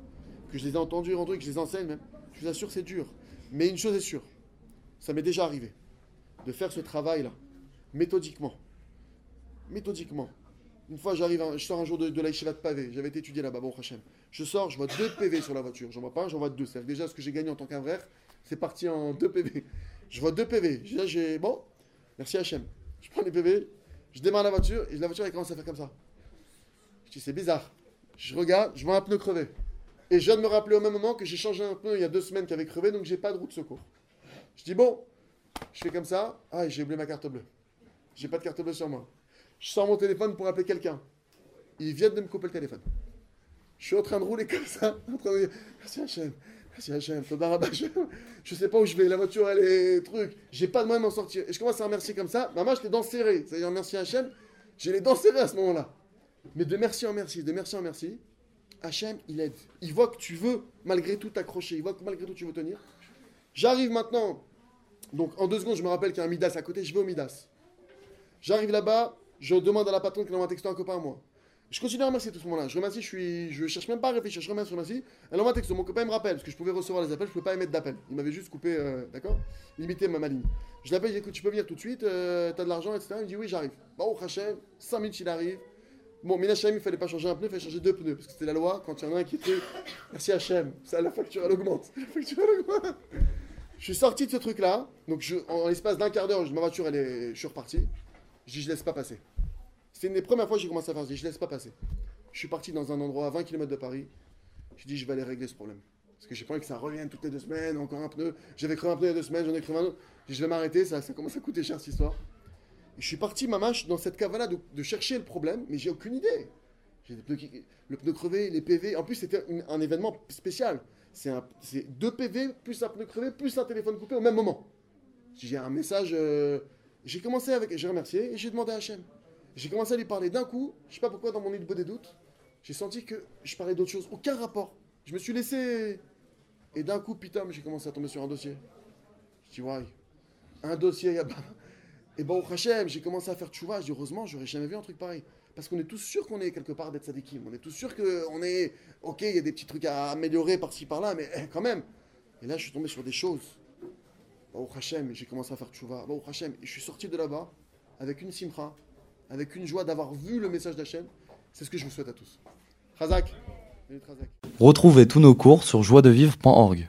que je les ai entendus, entendus, que je les enseigne même, je vous assure, c'est dur. Mais une chose est sûre, ça m'est déjà arrivé, de faire ce travail-là, méthodiquement. Méthodiquement. Une fois, j'arrive, je sors un jour de, de de pavé. J'avais étudié là-bas, bon Hachem. Je sors, je vois deux PV sur la voiture. J'en vois pas un, j'en vois deux. C'est déjà ce que j'ai gagné en tant frère. C'est parti en deux PV. Je vois deux PV. Là, j'ai bon. Merci Hachem. Je prends les PV, je démarre la voiture et la voiture elle commence à faire comme ça. Je dis c'est bizarre. Je regarde, je vois un pneu crevé. Et je viens de me rappeler au même moment que j'ai changé un pneu il y a deux semaines qui avait crevé, donc j'ai pas de roue de secours. Je dis bon, je fais comme ça. Ah, j'ai oublié ma carte bleue. J'ai pas de carte bleue sur moi. Je sors mon téléphone pour appeler quelqu'un. Ils viennent de me couper le téléphone. Je suis en train de rouler comme ça, en train de dire Merci Hachem, merci Hachem. Je sais pas où je vais, la voiture elle est truc. J'ai pas de moyen de m'en sortir. Et je commence à remercier comme ça. Maman, je les dents serrées. C'est-à-dire merci Hachem. J'ai les dents serrées à ce moment-là. Mais de merci en merci, de merci en merci, Hachem, il aide. Il voit que tu veux malgré tout t'accrocher. Il voit que malgré tout tu veux tenir. J'arrive maintenant. Donc en deux secondes, je me rappelle qu'il y a un Midas à côté. Je vais au Midas. J'arrive là-bas. Je demande à la patronne qu'elle envoie un texto à un copain à moi. Je continue à remercier tout ce moment-là. Je remercie, je suis, je cherche même pas à réfléchir. Je remercie, je remercie. Elle envoie un texto. Mon copain me rappelle parce que je pouvais recevoir les appels, je pouvais pas émettre d'appel. Il m'avait juste coupé, euh, d'accord, limité ma, ma ligne. Je l'appelle, je dis écoute, tu peux venir tout de suite. euh, T'as de l'argent, etc. Il me dit oui, j'arrive. Bon, Hachem, 5 minutes il arrive. Bon, Mina Hachem, il fallait pas changer un pneu, il fallait changer deux pneus parce que c'était la loi. Quand il y en a un qui était, merci Hachem, ça la facture elle augmente. La facture elle augmente. Je suis sorti de ce truc-là. Donc en l'espace d'un quart d'heure, ma voiture elle est, reparti. Je dis je laisse pas passer. C'est une des premières fois que j'ai commencé à faire. Je dis, je laisse pas passer. Je suis parti dans un endroit à 20 km de Paris. Je dis, je vais aller régler ce problème. Parce que j'ai pas envie que ça revienne toutes les deux semaines, encore un pneu. J'avais crevé un pneu il y a deux semaines, j'en ai crevé un autre. Dis, je vais m'arrêter, ça, ça commence à coûter cher cette histoire. Et je suis parti, ma mâche, dans cette cavale de, de chercher le problème, mais j'ai aucune idée. J'ai le pneu crevé, les PV. En plus, c'était un événement spécial. C'est un- c'est deux PV, plus un pneu crevé, plus un téléphone coupé au même moment. J'ai un message. euh, J'ai commencé avec. J'ai remercié et j'ai demandé à Hachem. J'ai commencé à lui parler d'un coup. Je sais pas pourquoi, dans mon île des doutes, j'ai senti que je parlais d'autre chose. Aucun rapport. Je me suis laissé. Et d'un coup, putain, j'ai commencé à tomber sur un dossier. Je dis, ouais. un dossier, y a- et bon, Hachem, j'ai commencé à faire tchouva, je dis heureusement, j'aurais jamais vu un truc pareil. Parce qu'on est tous sûrs qu'on est quelque part d'être sadikim, on est tous sûrs qu'on est, ok, il y a des petits trucs à améliorer par-ci par-là, mais eh, quand même. Et là, je suis tombé sur des choses. Au Hachem, j'ai commencé à faire tchouva. Au Hachem, et je suis sorti de là-bas avec une simcha, avec une joie d'avoir vu le message d'Hachem. C'est ce que je vous souhaite à tous. Razak. Retrouvez tous nos cours sur joiedevivre.org.